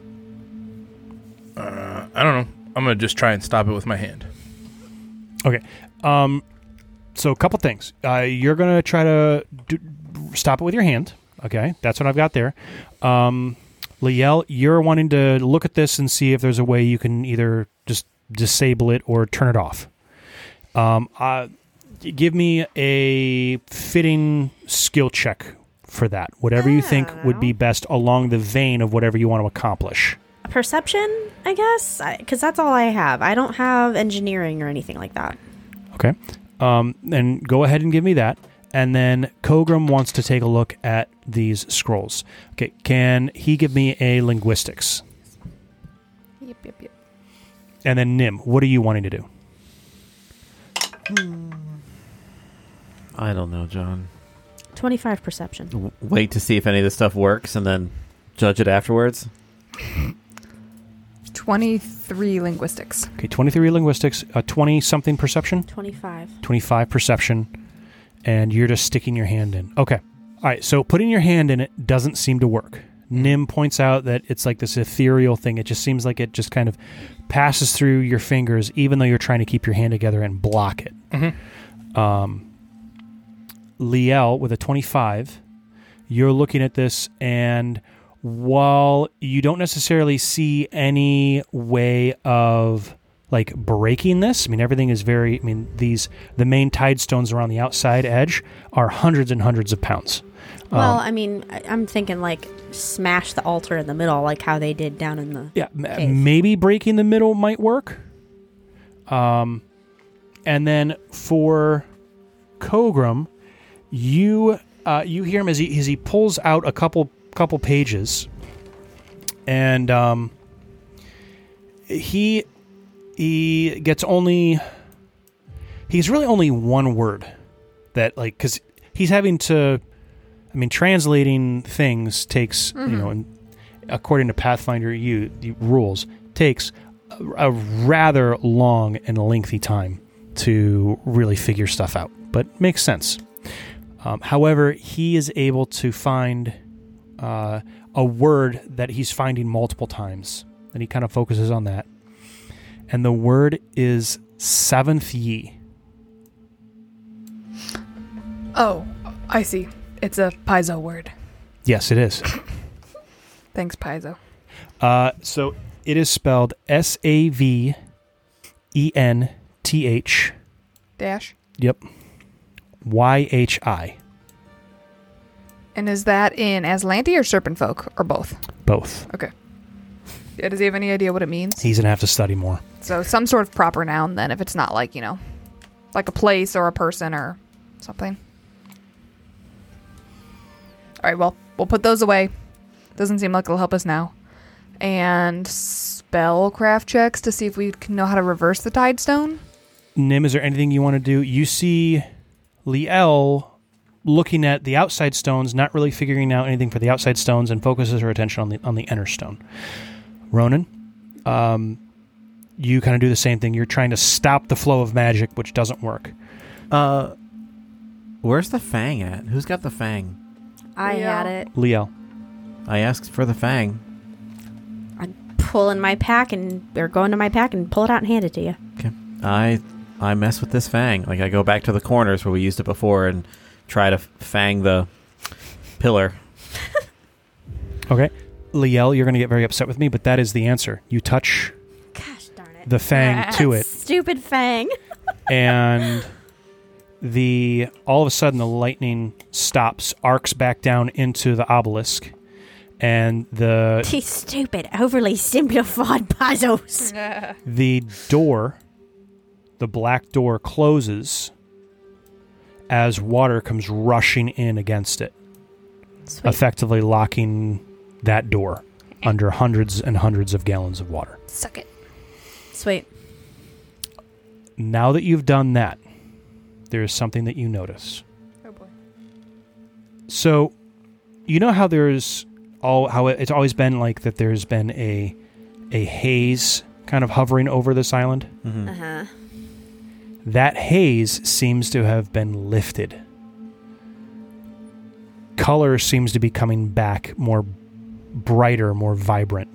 Uh, I don't know. I'm gonna just try and stop it with my hand. Okay. Um, so a couple things. Uh, you're gonna try to do, stop it with your hand. Okay, that's what I've got there. Um, Liel, you're wanting to look at this and see if there's a way you can either just disable it or turn it off. Um, uh, give me a fitting skill check for that. Whatever you think would be best along the vein of whatever you want to accomplish. Perception, I guess, because that's all I have. I don't have engineering or anything like that. Okay. Um, then go ahead and give me that. And then Kogram wants to take a look at these scrolls. Okay, can he give me a linguistics? Yep, yep, yep. And then Nim, what are you wanting to do? I don't know, John. Twenty-five perception. W- wait to see if any of this stuff works and then judge it afterwards. 23 linguistics. Okay, 23 linguistics, uh, 20 something perception, Twenty-five. 25 perception, and you're just sticking your hand in. Okay. All right, so putting your hand in it doesn't seem to work. Nim points out that it's like this ethereal thing. It just seems like it just kind of passes through your fingers, even though you're trying to keep your hand together and block it. Mhm. Um, Liel with a 25, you're looking at this, and while you don't necessarily see any way of like breaking this, I mean, everything is very, I mean, these, the main tide stones around the outside edge are hundreds and hundreds of pounds. Well, Um, I mean, I'm thinking like smash the altar in the middle, like how they did down in the. Yeah, cave. maybe breaking the middle might work. Um, and then for Kogram, you uh, you hear him as he as he pulls out a couple couple pages, and um, he he gets only he's really only one word that like because he's having to. I mean, translating things takes you know, and according to Pathfinder you, the rules, takes a, a rather long and lengthy time to really figure stuff out, but makes sense. Um, however, he is able to find uh, a word that he's finding multiple times, and he kind of focuses on that. And the word is Saventh-Yhi. Oh, I see. It's a Paizo word. Yes, it is. Thanks, Paizo. Uh, so it is spelled S A V E N T H. Dash. Yep. Y H I. And is that in Azlanti or Serpent Folk, or both? Both. Okay. Yeah, does he have any idea what it means? He's gonna have to study more. So some sort of proper noun then, if it's not like, you know, like a place or a person or something. All right, well, we'll put those away. Doesn't seem like it'll help us now. And spellcraft checks to see if we can know how to reverse the tide stone. Nim, is there anything you want to do? You see Liel looking at the outside stones, not really figuring out anything for the outside stones, and focuses her attention on the on the inner stone. Ronan, um, you kind of do the same thing. You're trying to stop the flow of magic, which doesn't work. Uh, where's the fang at? Who's got the fang? I Yeah. had it. Liel, I asked for the fang. I pull in my pack and or go into my pack and pull it out and hand it to you. Okay. I I mess with this fang. Like I go back to the corners where we used it before and try to fang the pillar. okay. Liel, you're going to get very upset with me, but that is the answer. You touch Gosh darn it. the fang to it, Stupid fang. and the all of a sudden the lightning stops, arcs back down into the obelisk, and the These stupid, overly simplified puzzles. the door, the black door closes as water comes rushing in against it, Sweet. effectively locking that door under hundreds and hundreds of gallons of water. Suck it. Sweet. Now that you've done that, there is something that you notice. Oh boy. So, you know how there's all how it's always been like that. There's been a a haze kind of hovering over this island. hmm Uh huh. That haze seems to have been lifted. Color seems to be coming back more brighter, more vibrant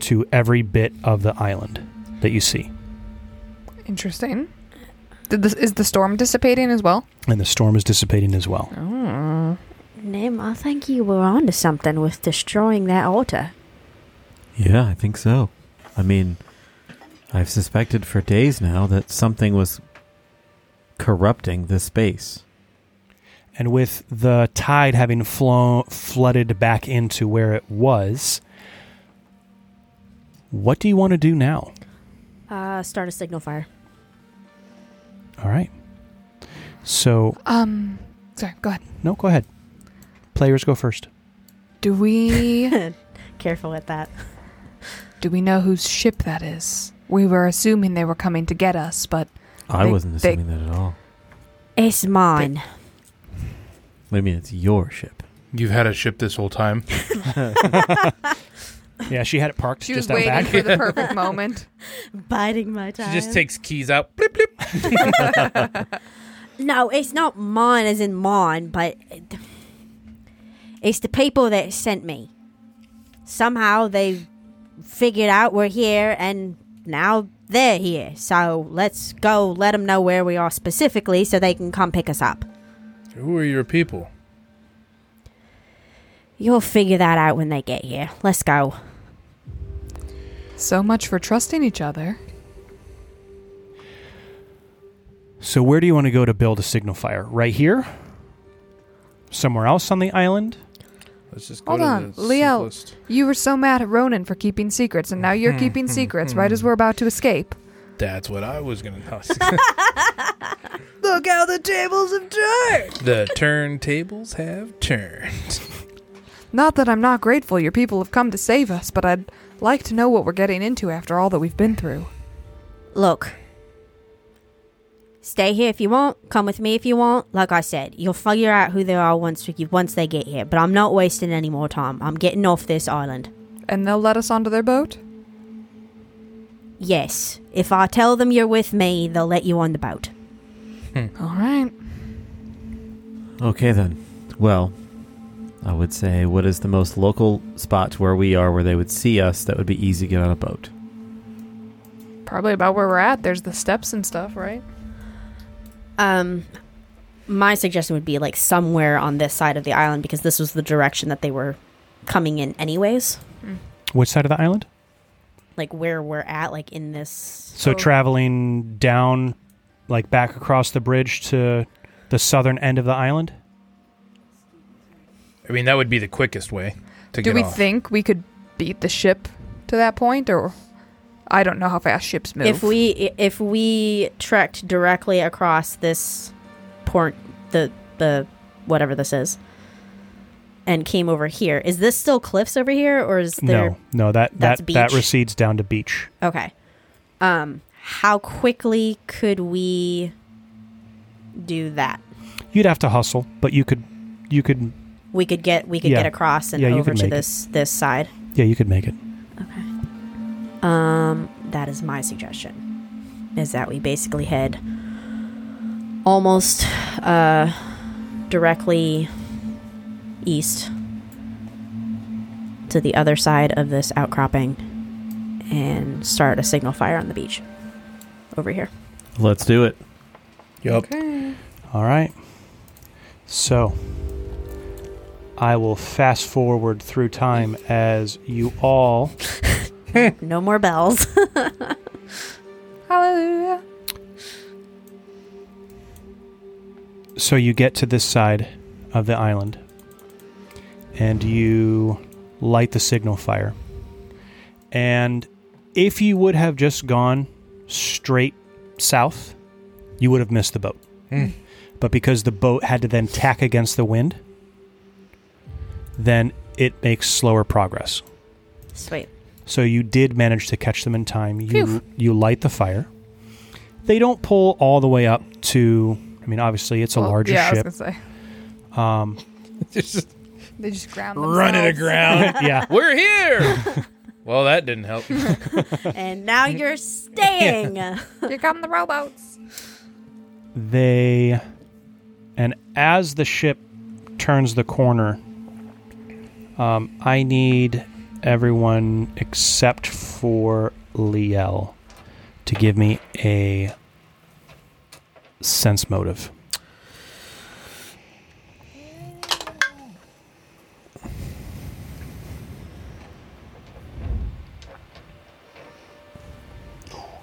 to every bit of the island that you see. Interesting. Did this, is the storm dissipating as well? And the storm is dissipating as well. Oh. Nim, I think you were onto something with destroying that altar. Yeah, I think so. I mean, I've suspected for days now that something was corrupting the space. And with the tide having flown flooded back into where it was, what do you want to do now? Uh, start a signal fire. All right. So, Um, sorry, go ahead. no, go ahead. Players go first. Do we Careful with that. do we know whose ship that is? We were assuming they were coming to get us, but I They- wasn't they- assuming that at all. It's mine. I mean, it's your ship. You've had a ship this whole time. Yeah, she had it parked she was just out waiting back. for the perfect moment. Biding my time. She just takes keys out. Blip, blip. No, it's not mine as in mine, but it's the people that sent me. Somehow they figured out we're here and now they're here. So let's go let them know where we are specifically so they can come pick us up. Who are your people? You'll figure that out when they get here. Let's go. So much for trusting each other. So, where do you want to go to build a signal fire? Right here? Somewhere else on the island? Let's just go Hold to on, the Leo. simplest. You were so mad at Ronan for keeping secrets, and now you're hmm. keeping secrets right as hmm. we're about to escape. That's what I was gonna tell. Look how the tables have turned. the turntables have turned. Not that I'm not grateful your people have come to save us, but I'd like to know what we're getting into after all that we've been through. Look. Stay here if you want. Come with me if you want. Like I said, you'll figure out who they are once we, once they get here. But I'm not wasting any more time. I'm getting off this island. And they'll let us onto their boat? Yes. If I tell them you're with me, they'll let you on the boat. Hmm. All right. Okay, then. Well, I would say, what is the most local spot to where we are where they would see us that would be easy to get on a boat? Probably about where we're at. There's the steps and stuff, right? Um, my suggestion would be like somewhere on this side of the island because this was the direction that they were coming in, anyways. Which side of the island? Like where we're at, like in this. So, traveling down, like back across the bridge to the southern end of the island? I mean, that would be the quickest way to get it. Do get we off. think we could beat the ship to that point, or I don't know how fast ships move. If we if we trekked directly across this port, the the whatever this is, and came over here, is this still cliffs over here, or is there? No, no, that That's that that recedes down to beach. Okay. Um, how quickly could we do that? You'd have to hustle, but you could, you could, We could get we could Yeah. get across and Yeah, over to make it. this this side. yeah, you could make it. Okay. Um, that is my suggestion. Is that we basically head almost uh directly east to the other side of this outcropping and start a signal fire on the beach over here. Let's do it. Yep. okay. All right. So, I will fast forward through time as you all No more bells. Hallelujah. So you get to this side of the island and you light the signal fire. And if you would have just gone straight south, you would have missed the boat. Hmm. But because the boat had to then tack against the wind, then it makes slower progress. Sweet. So you did manage to catch them in time. You Phew. you light the fire. They don't pull all the way up to. I mean, obviously it's a Well, larger yeah, ship. I was gonna say. Um, Just They just ground running themselves. aground. yeah, We're here. well, that didn't help. And now you're staying. Here come the rowboats. they, and as the ship turns the corner, um, I need everyone except for Liel to give me a sense motive.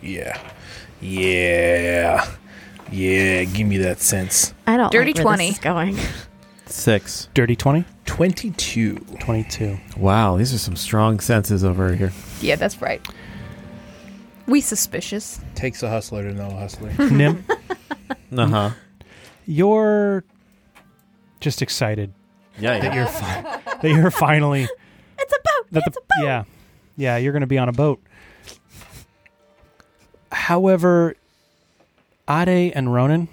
Yeah. Yeah. Yeah. Give me that sense. I don't Dirty like where 20. this is going. Six. Dirty 20? 22. 22. Wow, these are some strong senses over here. Yeah, that's right. We suspicious. Takes a hustler to know a hustler. Nim, Uh huh. you're just excited Yeah, that yeah. you're fi- that you're finally It's a boat. that it's the, a boat. yeah yeah you're going to be on a boat. However, Ade and Ronan,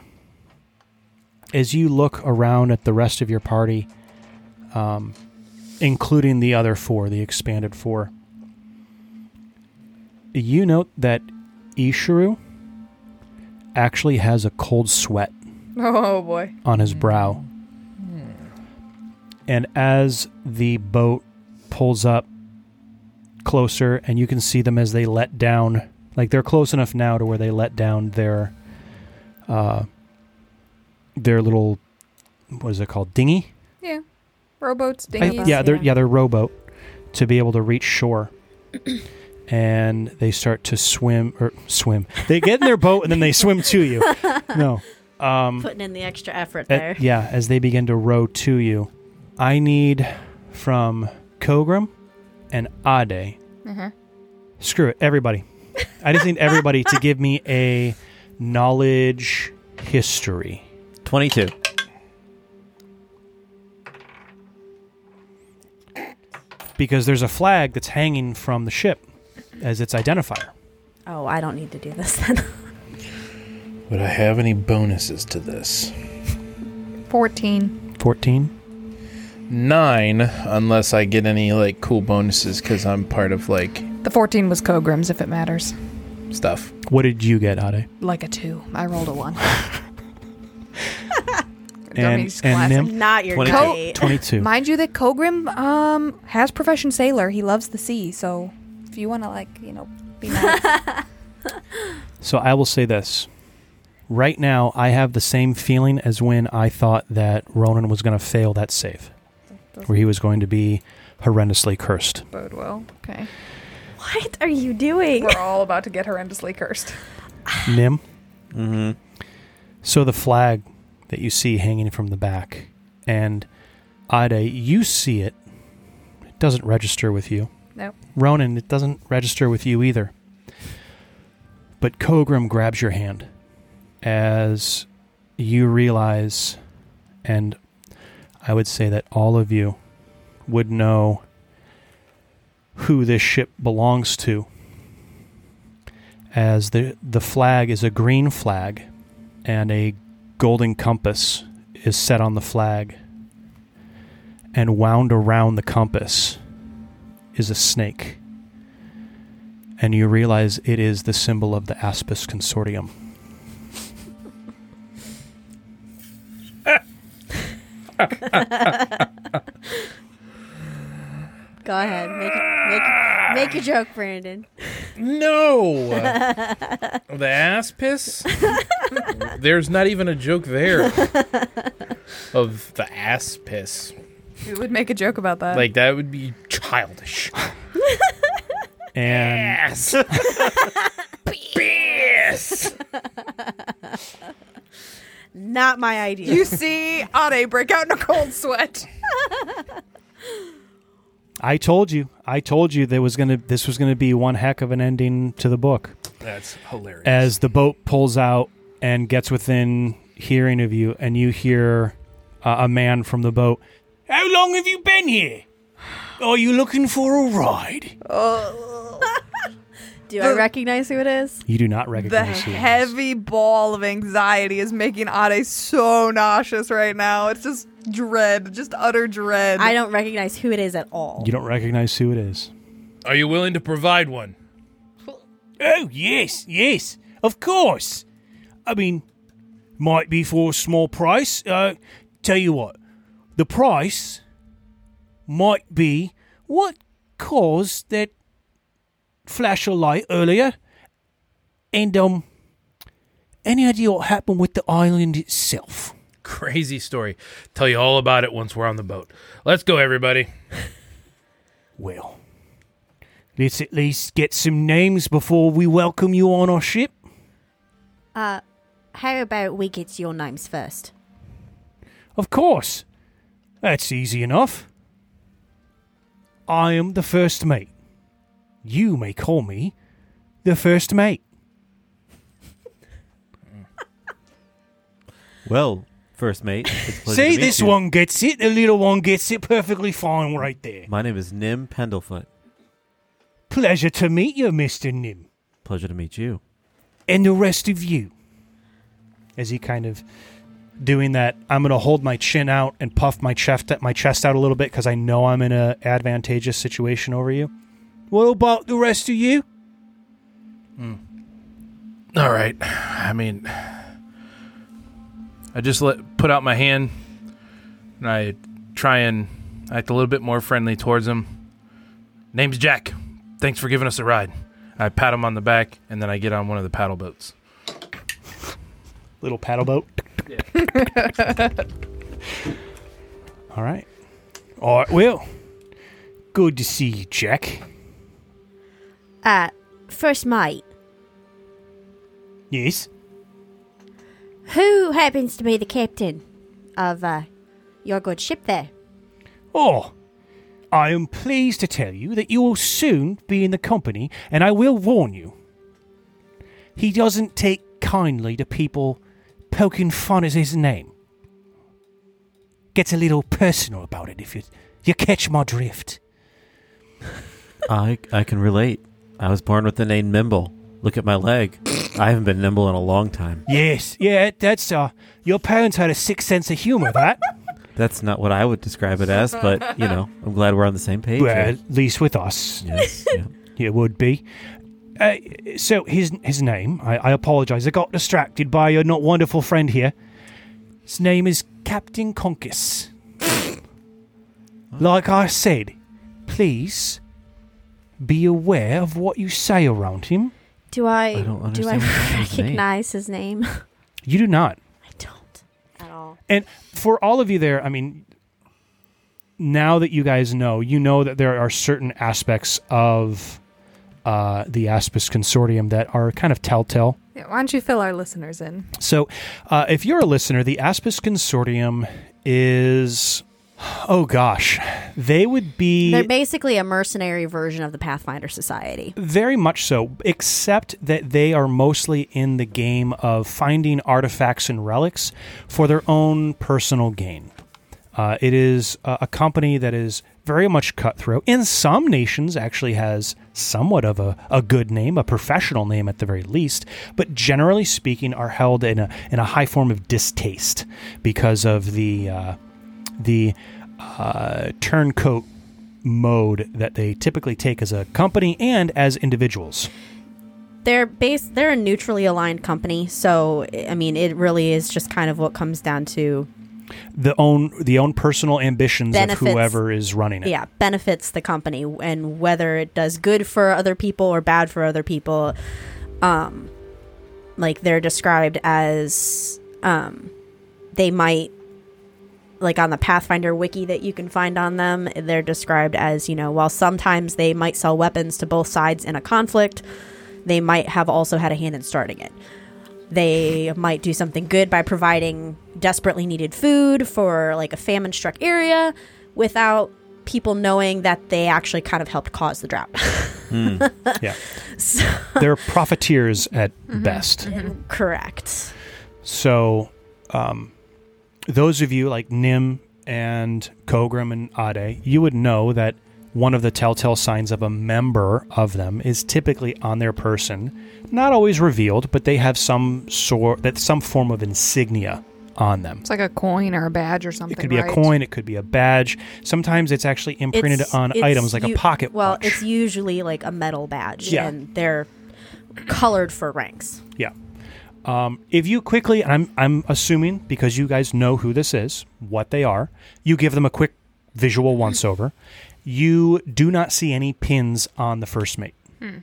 as you look around at the rest of your party, um, including the other four, the expanded four, you note that Ishirou actually has a cold sweat Oh boy. on his brow. And as the boat pulls up closer, and you can see them as they let down, like they're close enough now to where they let down their, uh, their little, what is it called, dinghy? Yeah. Rowboats, I- yeah, they're yeah. yeah they're rowboat to be able to reach shore. And they start to swim or swim. They get in their boat and then they swim to you. No, um, Putting in the extra effort there. yeah, as they begin to row to you, I need from Kogrim and Ade. Mhm. Screw it, everybody. I just need everybody to give me a knowledge history. 22. Because there's a flag that's hanging from the ship as its identifier. Oh, I don't need to do this then. Would I have any bonuses to this? 14. 14. Nine, unless I get any like cool bonuses because I'm part of like The 14 was Kogrim's, if it matters. stuff. What did you get, Ade? Like a 2. I rolled a 1. And- Dummy's and classic. Nim? Not your 22. date. 22. Mind you that Kogrim um, has profession sailor. He loves the sea, so if you want to, like, you know, be nice. So I will say this. Right now, I have the same feeling as when I thought that Ronan was going to fail that save, where he was going to be horrendously cursed. bode well. Okay. What are you doing? We're all about to get horrendously cursed. Nim. Mm So the flag that you see hanging from the back, and Ida, you see it. It doesn't register with you. Nope. Ronan, it doesn't register with you either. But Kogrim grabs your hand as you realize, and I would say that all of you would know who this ship belongs to, as the the flag is a green flag, and a golden compass is set on the flag, and wound around the compass is a snake. And you realize it is the symbol of the Aspis Consortium. Go ahead. Make a, make it, make your joke, Brandon. No! the ass piss? There's not even a joke there of the ass piss. Who would make a joke about that. Like, that would be childish. And Ass! piss! not my idea. You see Ade break out in a cold sweat. I told you. I told you there was gonna. This was gonna be one heck of an ending to the book. That's hilarious. As the boat pulls out and gets within hearing of you, and you hear uh, a man from the boat. How long have you been here? Are you looking for a ride? Do I recognize who it is? You do not The recognize who it is. heavy ball of anxiety is making Ade so nauseous right now. It's just dread, just utter dread. I don't recognize who it is at all. You don't recognize who it is. Are you willing to provide one? Oh, yes, yes, of course. I mean, might be for a small price. Uh, tell you what, the price might be what caused that flash of light earlier. And, um, any idea what happened with the island itself? Crazy story. Tell you all about it once we're on the boat. Let's go, everybody. Well, let's at least get some names before we welcome you on our ship. Uh, how about we get your names first? Of course. That's easy enough. I am the first mate. You may call me the first mate. Well, first mate. it's a pleasure to See, this you. one gets it, the little one gets it perfectly fine right there. My name is Nim Pendlefoot. Pleasure to meet you, Mr. Nim. Pleasure to meet you. And the rest of you. As he kind of doing that, I'm going to hold my chin out and puff my chest, my chest out a little bit because I know I'm in a advantageous situation over you. What about the rest of you? Mm. All right. I mean, I just let put out my hand, and I try and act a little bit more friendly towards him. Name's Jack. Thanks for giving us a ride. I pat him on the back, and then I get on one of the paddle boats. little paddle boat. Yeah. All right. All right. Well, good to see you, Jack. Uh, first mate, Yes. Who happens to be the captain of uh, your good ship there? Oh, I am pleased to tell you that you will soon be in the company, and I will warn you. He doesn't take kindly to people poking fun at his name. Gets a little personal about it if you you catch my drift. I I can relate. I was born with the name Nimble. Look at my leg. I haven't been nimble in a long time. Yes, yeah, that's uh your parents had a sick sense of humor, that. That's not what I would describe it as, but you know, I'm glad we're on the same page. well, here. at least with us. Yes. yeah. It would be. Uh, so his his name, I, I apologize. I got distracted by your not wonderful friend here. His name is Captain Conkus. like I said, please be aware of what you say around him. Do I, I don't do I understand what his name. recognize his name? You do not. I don't at all. And for all of you there, I mean, now that you guys know, you know that there are certain aspects of uh, the Aspis Consortium that are kind of telltale. Yeah, why don't you fill our listeners in? So, uh, if you're a listener, the Aspis Consortium is, oh gosh, they would be They're basically a mercenary version of the Pathfinder Society. very much so, except that they are mostly in the game of finding artifacts and relics for their own personal gain. Uh, it is a, a company that is very much cutthroat. In some nations, actually has somewhat of a, a good name, a professional name at the very least. But generally speaking, are held in a in a high form of distaste because of the uh, the uh, turncoat mode that they typically take as a company and as individuals. They're base. They're a neutrally aligned company, so I mean, it really is just kind of what comes down to The own the own personal ambitions Benefits. of whoever is running it. yeah benefits the company and whether it does good for other people or bad for other people um like they're described as um they might like on the pathfinder wiki that you can find on them they're described as you know while sometimes they might sell weapons to both sides in a conflict they might have also had a hand in starting it They might do something good by providing desperately needed food for like a famine struck area without people knowing that they actually kind of helped cause the drought. Yeah. They're profiteers at Mm-hmm. best. Correct. So, um, those of you like Nim and Kogram and Ade, you would know that one of the telltale signs of a member of them is typically on their person. Not always revealed, but they have some sort that some form of insignia on them. It's like a coin or a badge or something. It could be right? a coin, it could be a badge. Sometimes it's actually imprinted It's- on it's items like u- a pocket Well, watch. it's usually like a metal badge, Yeah. and they're colored for ranks. Yeah. Um, if you quickly, I'm I'm assuming because you guys know who this is, what they are, you give them a quick visual once over. You do not see any pins on the first mate,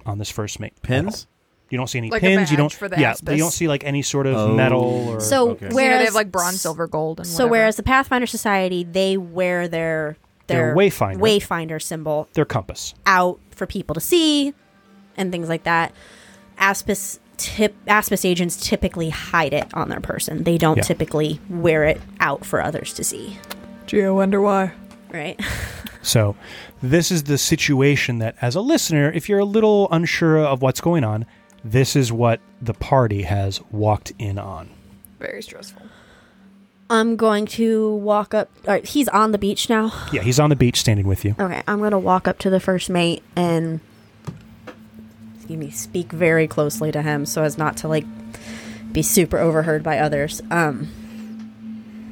on this first mate. Pins? You don't see any Like a pins. you don't. for the yeah, Aspis. you don't see like any sort of Oh. metal or. So Okay. You know, they have like bronze, silver, gold, and So whatever. whereas the Pathfinder Society, they wear their Their their, wayfinder. wayfinder symbol their compass. out for people to see, and things like that. Aspis tip Aspis agents typically hide it on their person. They don't Yeah. typically wear it out for others to see. Gee, I wonder why. Right? So, this is the situation that, as a listener, if you're a little unsure of what's going on, this is what the party has walked in on. Very stressful. I'm going to walk up. All right, he's on the beach now. Yeah, he's on the beach standing with you. Okay, I'm gonna walk up to the first mate and excuse me, speak very closely to him so as not to like be super overheard by others. Um,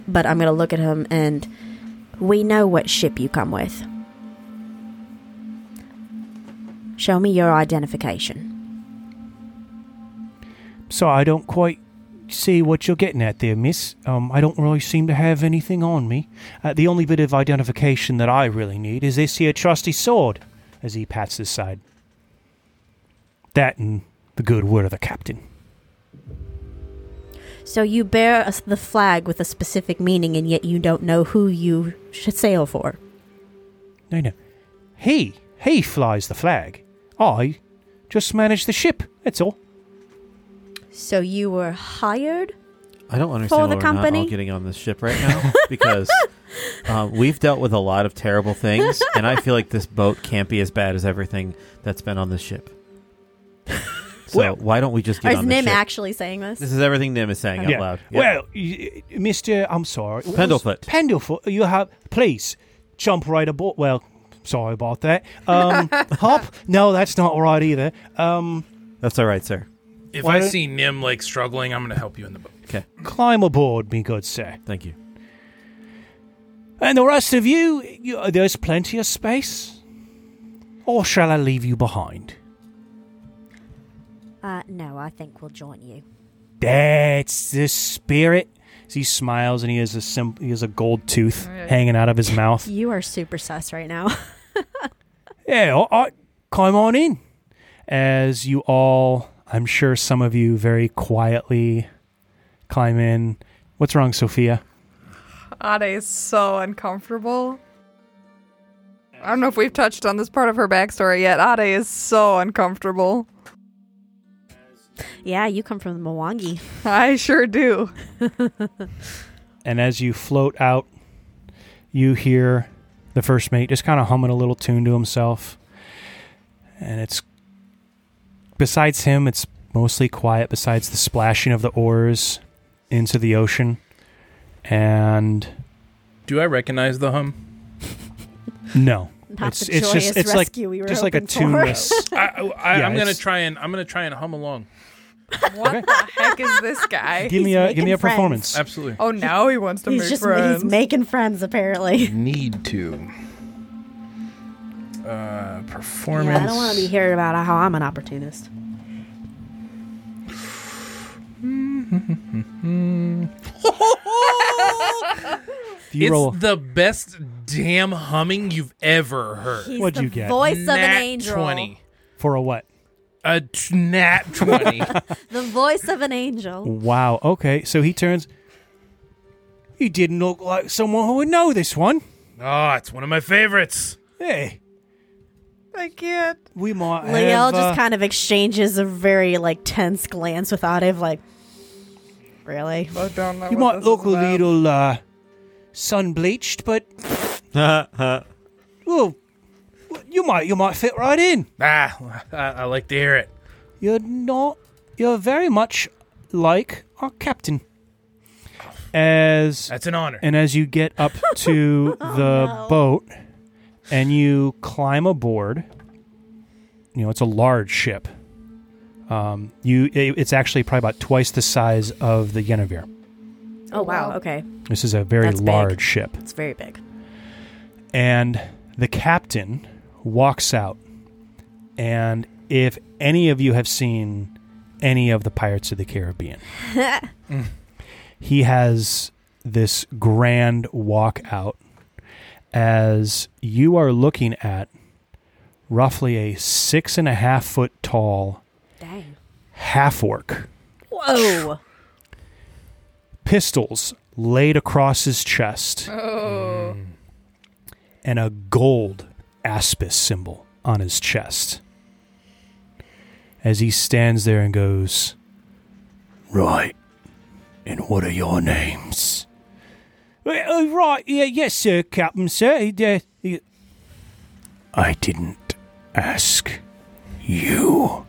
but I'm gonna look at him and we know what ship you come with. Show me your identification. So I don't quite see what you're getting at there, miss. Um, I don't really seem to have anything on me. Uh, the only bit of identification that I really need is this here trusty sword, as he pats his side. That and the good word of the captain. So you bear a, the flag with a specific meaning, and yet you don't know who you should sail for. No, no. He, he flies the flag. I just manage the ship, that's all. So you were hired I don't understand For why we're not all getting on this ship right now because uh, we've dealt with a lot of terrible things, and I feel like this boat can't be as bad as everything that's been on this ship. So Well- why don't we just get Or is on this Nim ship? actually saying this? this is everything Nim is saying out Yeah. loud. Yeah. Well, y- y- Mister, I'm sorry. What was- Pendlefoot. Pendlefoot, you have. Please jump right aboard. Well, sorry about that. Um, hop? No, that's not right either. Um, that's all right, sir. If Why I don't- see Nim like struggling, I'm going to help you in the boat. Okay, climb aboard, me good sir. thank you. And the rest of you, you there's plenty of space. Or shall I leave you behind? Uh, no, I think we'll join you. That's the spirit. As he smiles and he has a sim- he has a gold tooth Right. hanging out of his mouth. You are super sus right now. Yeah, all right, come on in. As you all, I'm sure some of you very quietly climb in. What's wrong, Sophia? Ade is so uncomfortable. I don't know if we've touched on this part of her backstory yet. Ade is so uncomfortable. Yeah, you come from the Mwangi. I sure do. And as you float out, you hear the first mate just kind of humming a little tune to himself. And it's besides him, it's mostly quiet besides the splashing of the oars into the ocean. And Do I recognize the hum? no. Not It's- the it's just- joyous it's like- we were Just like a tuneless. I, I, Yeah, I'm gonna try and I'm gonna try and hum along. What the heck is this guy? give me He's a give me making a friends. performance. Absolutely. Oh, now he wants to He's make just friends. he's making friends apparently. Need to. Uh, performance. Yeah, I don't want to be hearing about how I'm an opportunist. If you it's roll, the best damn humming you've ever heard. He's What'd the you get? voice of an angel. 20. for a what? A t- nat 20. The voice of an angel. Wow. Okay. So he turns. He didn't look like someone who would know this one. oh, it's one of my favorites. Hey, I can't. we might Liel have. uh, just kind of exchanges a very like tense glance with Adev, like, really. I don't know. You might look a little uh, sun bleached, but well, you might you might fit right in. Ah, I, I like to hear it. You're not. You're very much like our captain. As That's an honor. and as you get up to the boat and you climb aboard, you know it's a large ship. Um, you it- it's actually probably about twice the size of the Guinevere. Oh wow. wow. Okay, This is a very That's big. large ship. it's very big. and the captain walks out. And if any of you have seen any of the Pirates of the Caribbean, he has this grand walk out as you are looking at roughly a six and a half foot tall Dang. half orc, Whoa. pistols laid across his chest. Oh. and a gold aspis symbol on his chest. As he stands there and goes, Right. And what are your names? Uh, right, yeah, yes, sir, Captain, sir. Uh, I didn't ask you.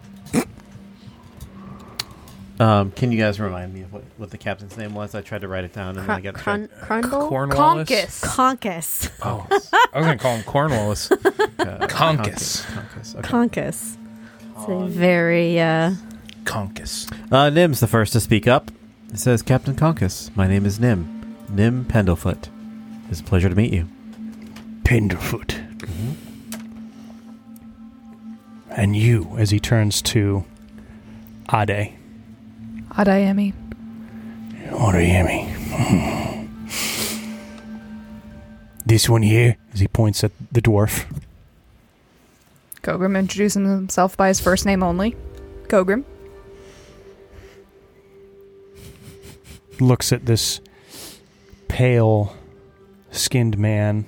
Um, can you guys remind me of what, what the captain's name was? I tried to write it down and then I got Crun- Crundle? Cornwallis. Conkus. Conkus. Oh, I was gonna call him Cornwallis. uh, Conkus. Conkus. Okay. Conkus. It's a very uh Conkus. Uh, Nim's the first to speak up. It says, Captain Conkus, my name is Nim. Nim Pendlefoot. It's a pleasure to meet you. Penderfoot. And you, as he turns to Ade. Adayemi. Oriemi. This one here, as he points at the dwarf. Gogrim introducing himself by his first name only. Gogrim. looks at this pale skinned man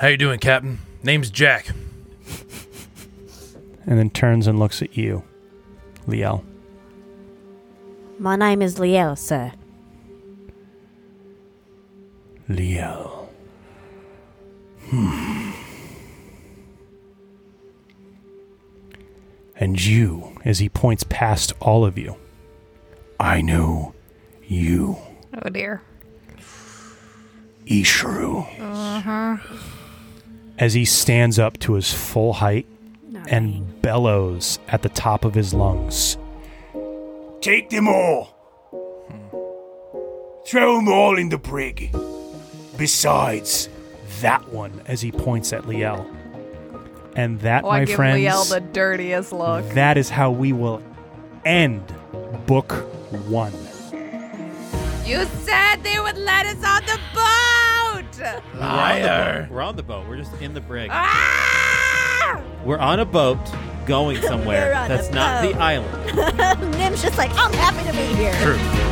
How you doing, Captain? Name's Jack. and then turns and looks at you, Liel. My name is Liel, sir. Liel. Hmm. And you, as he points past all of you, I know you, Oh dear. Ishirou. Uh-huh. As he stands up to his full height No, and bellows at the top of his lungs. Take them all! Throw them all in the brig. Besides that one, as he points at Liel. And that, Oh, my I give friends, Liel the dirtiest look. that is how we will end book one. You said they would let us on the boat! Liar. We're on the boat. We're just in the brig. Ah! We're on a boat going somewhere. We're on a That's not the island. Nim's just like, I'm happy to be here. True.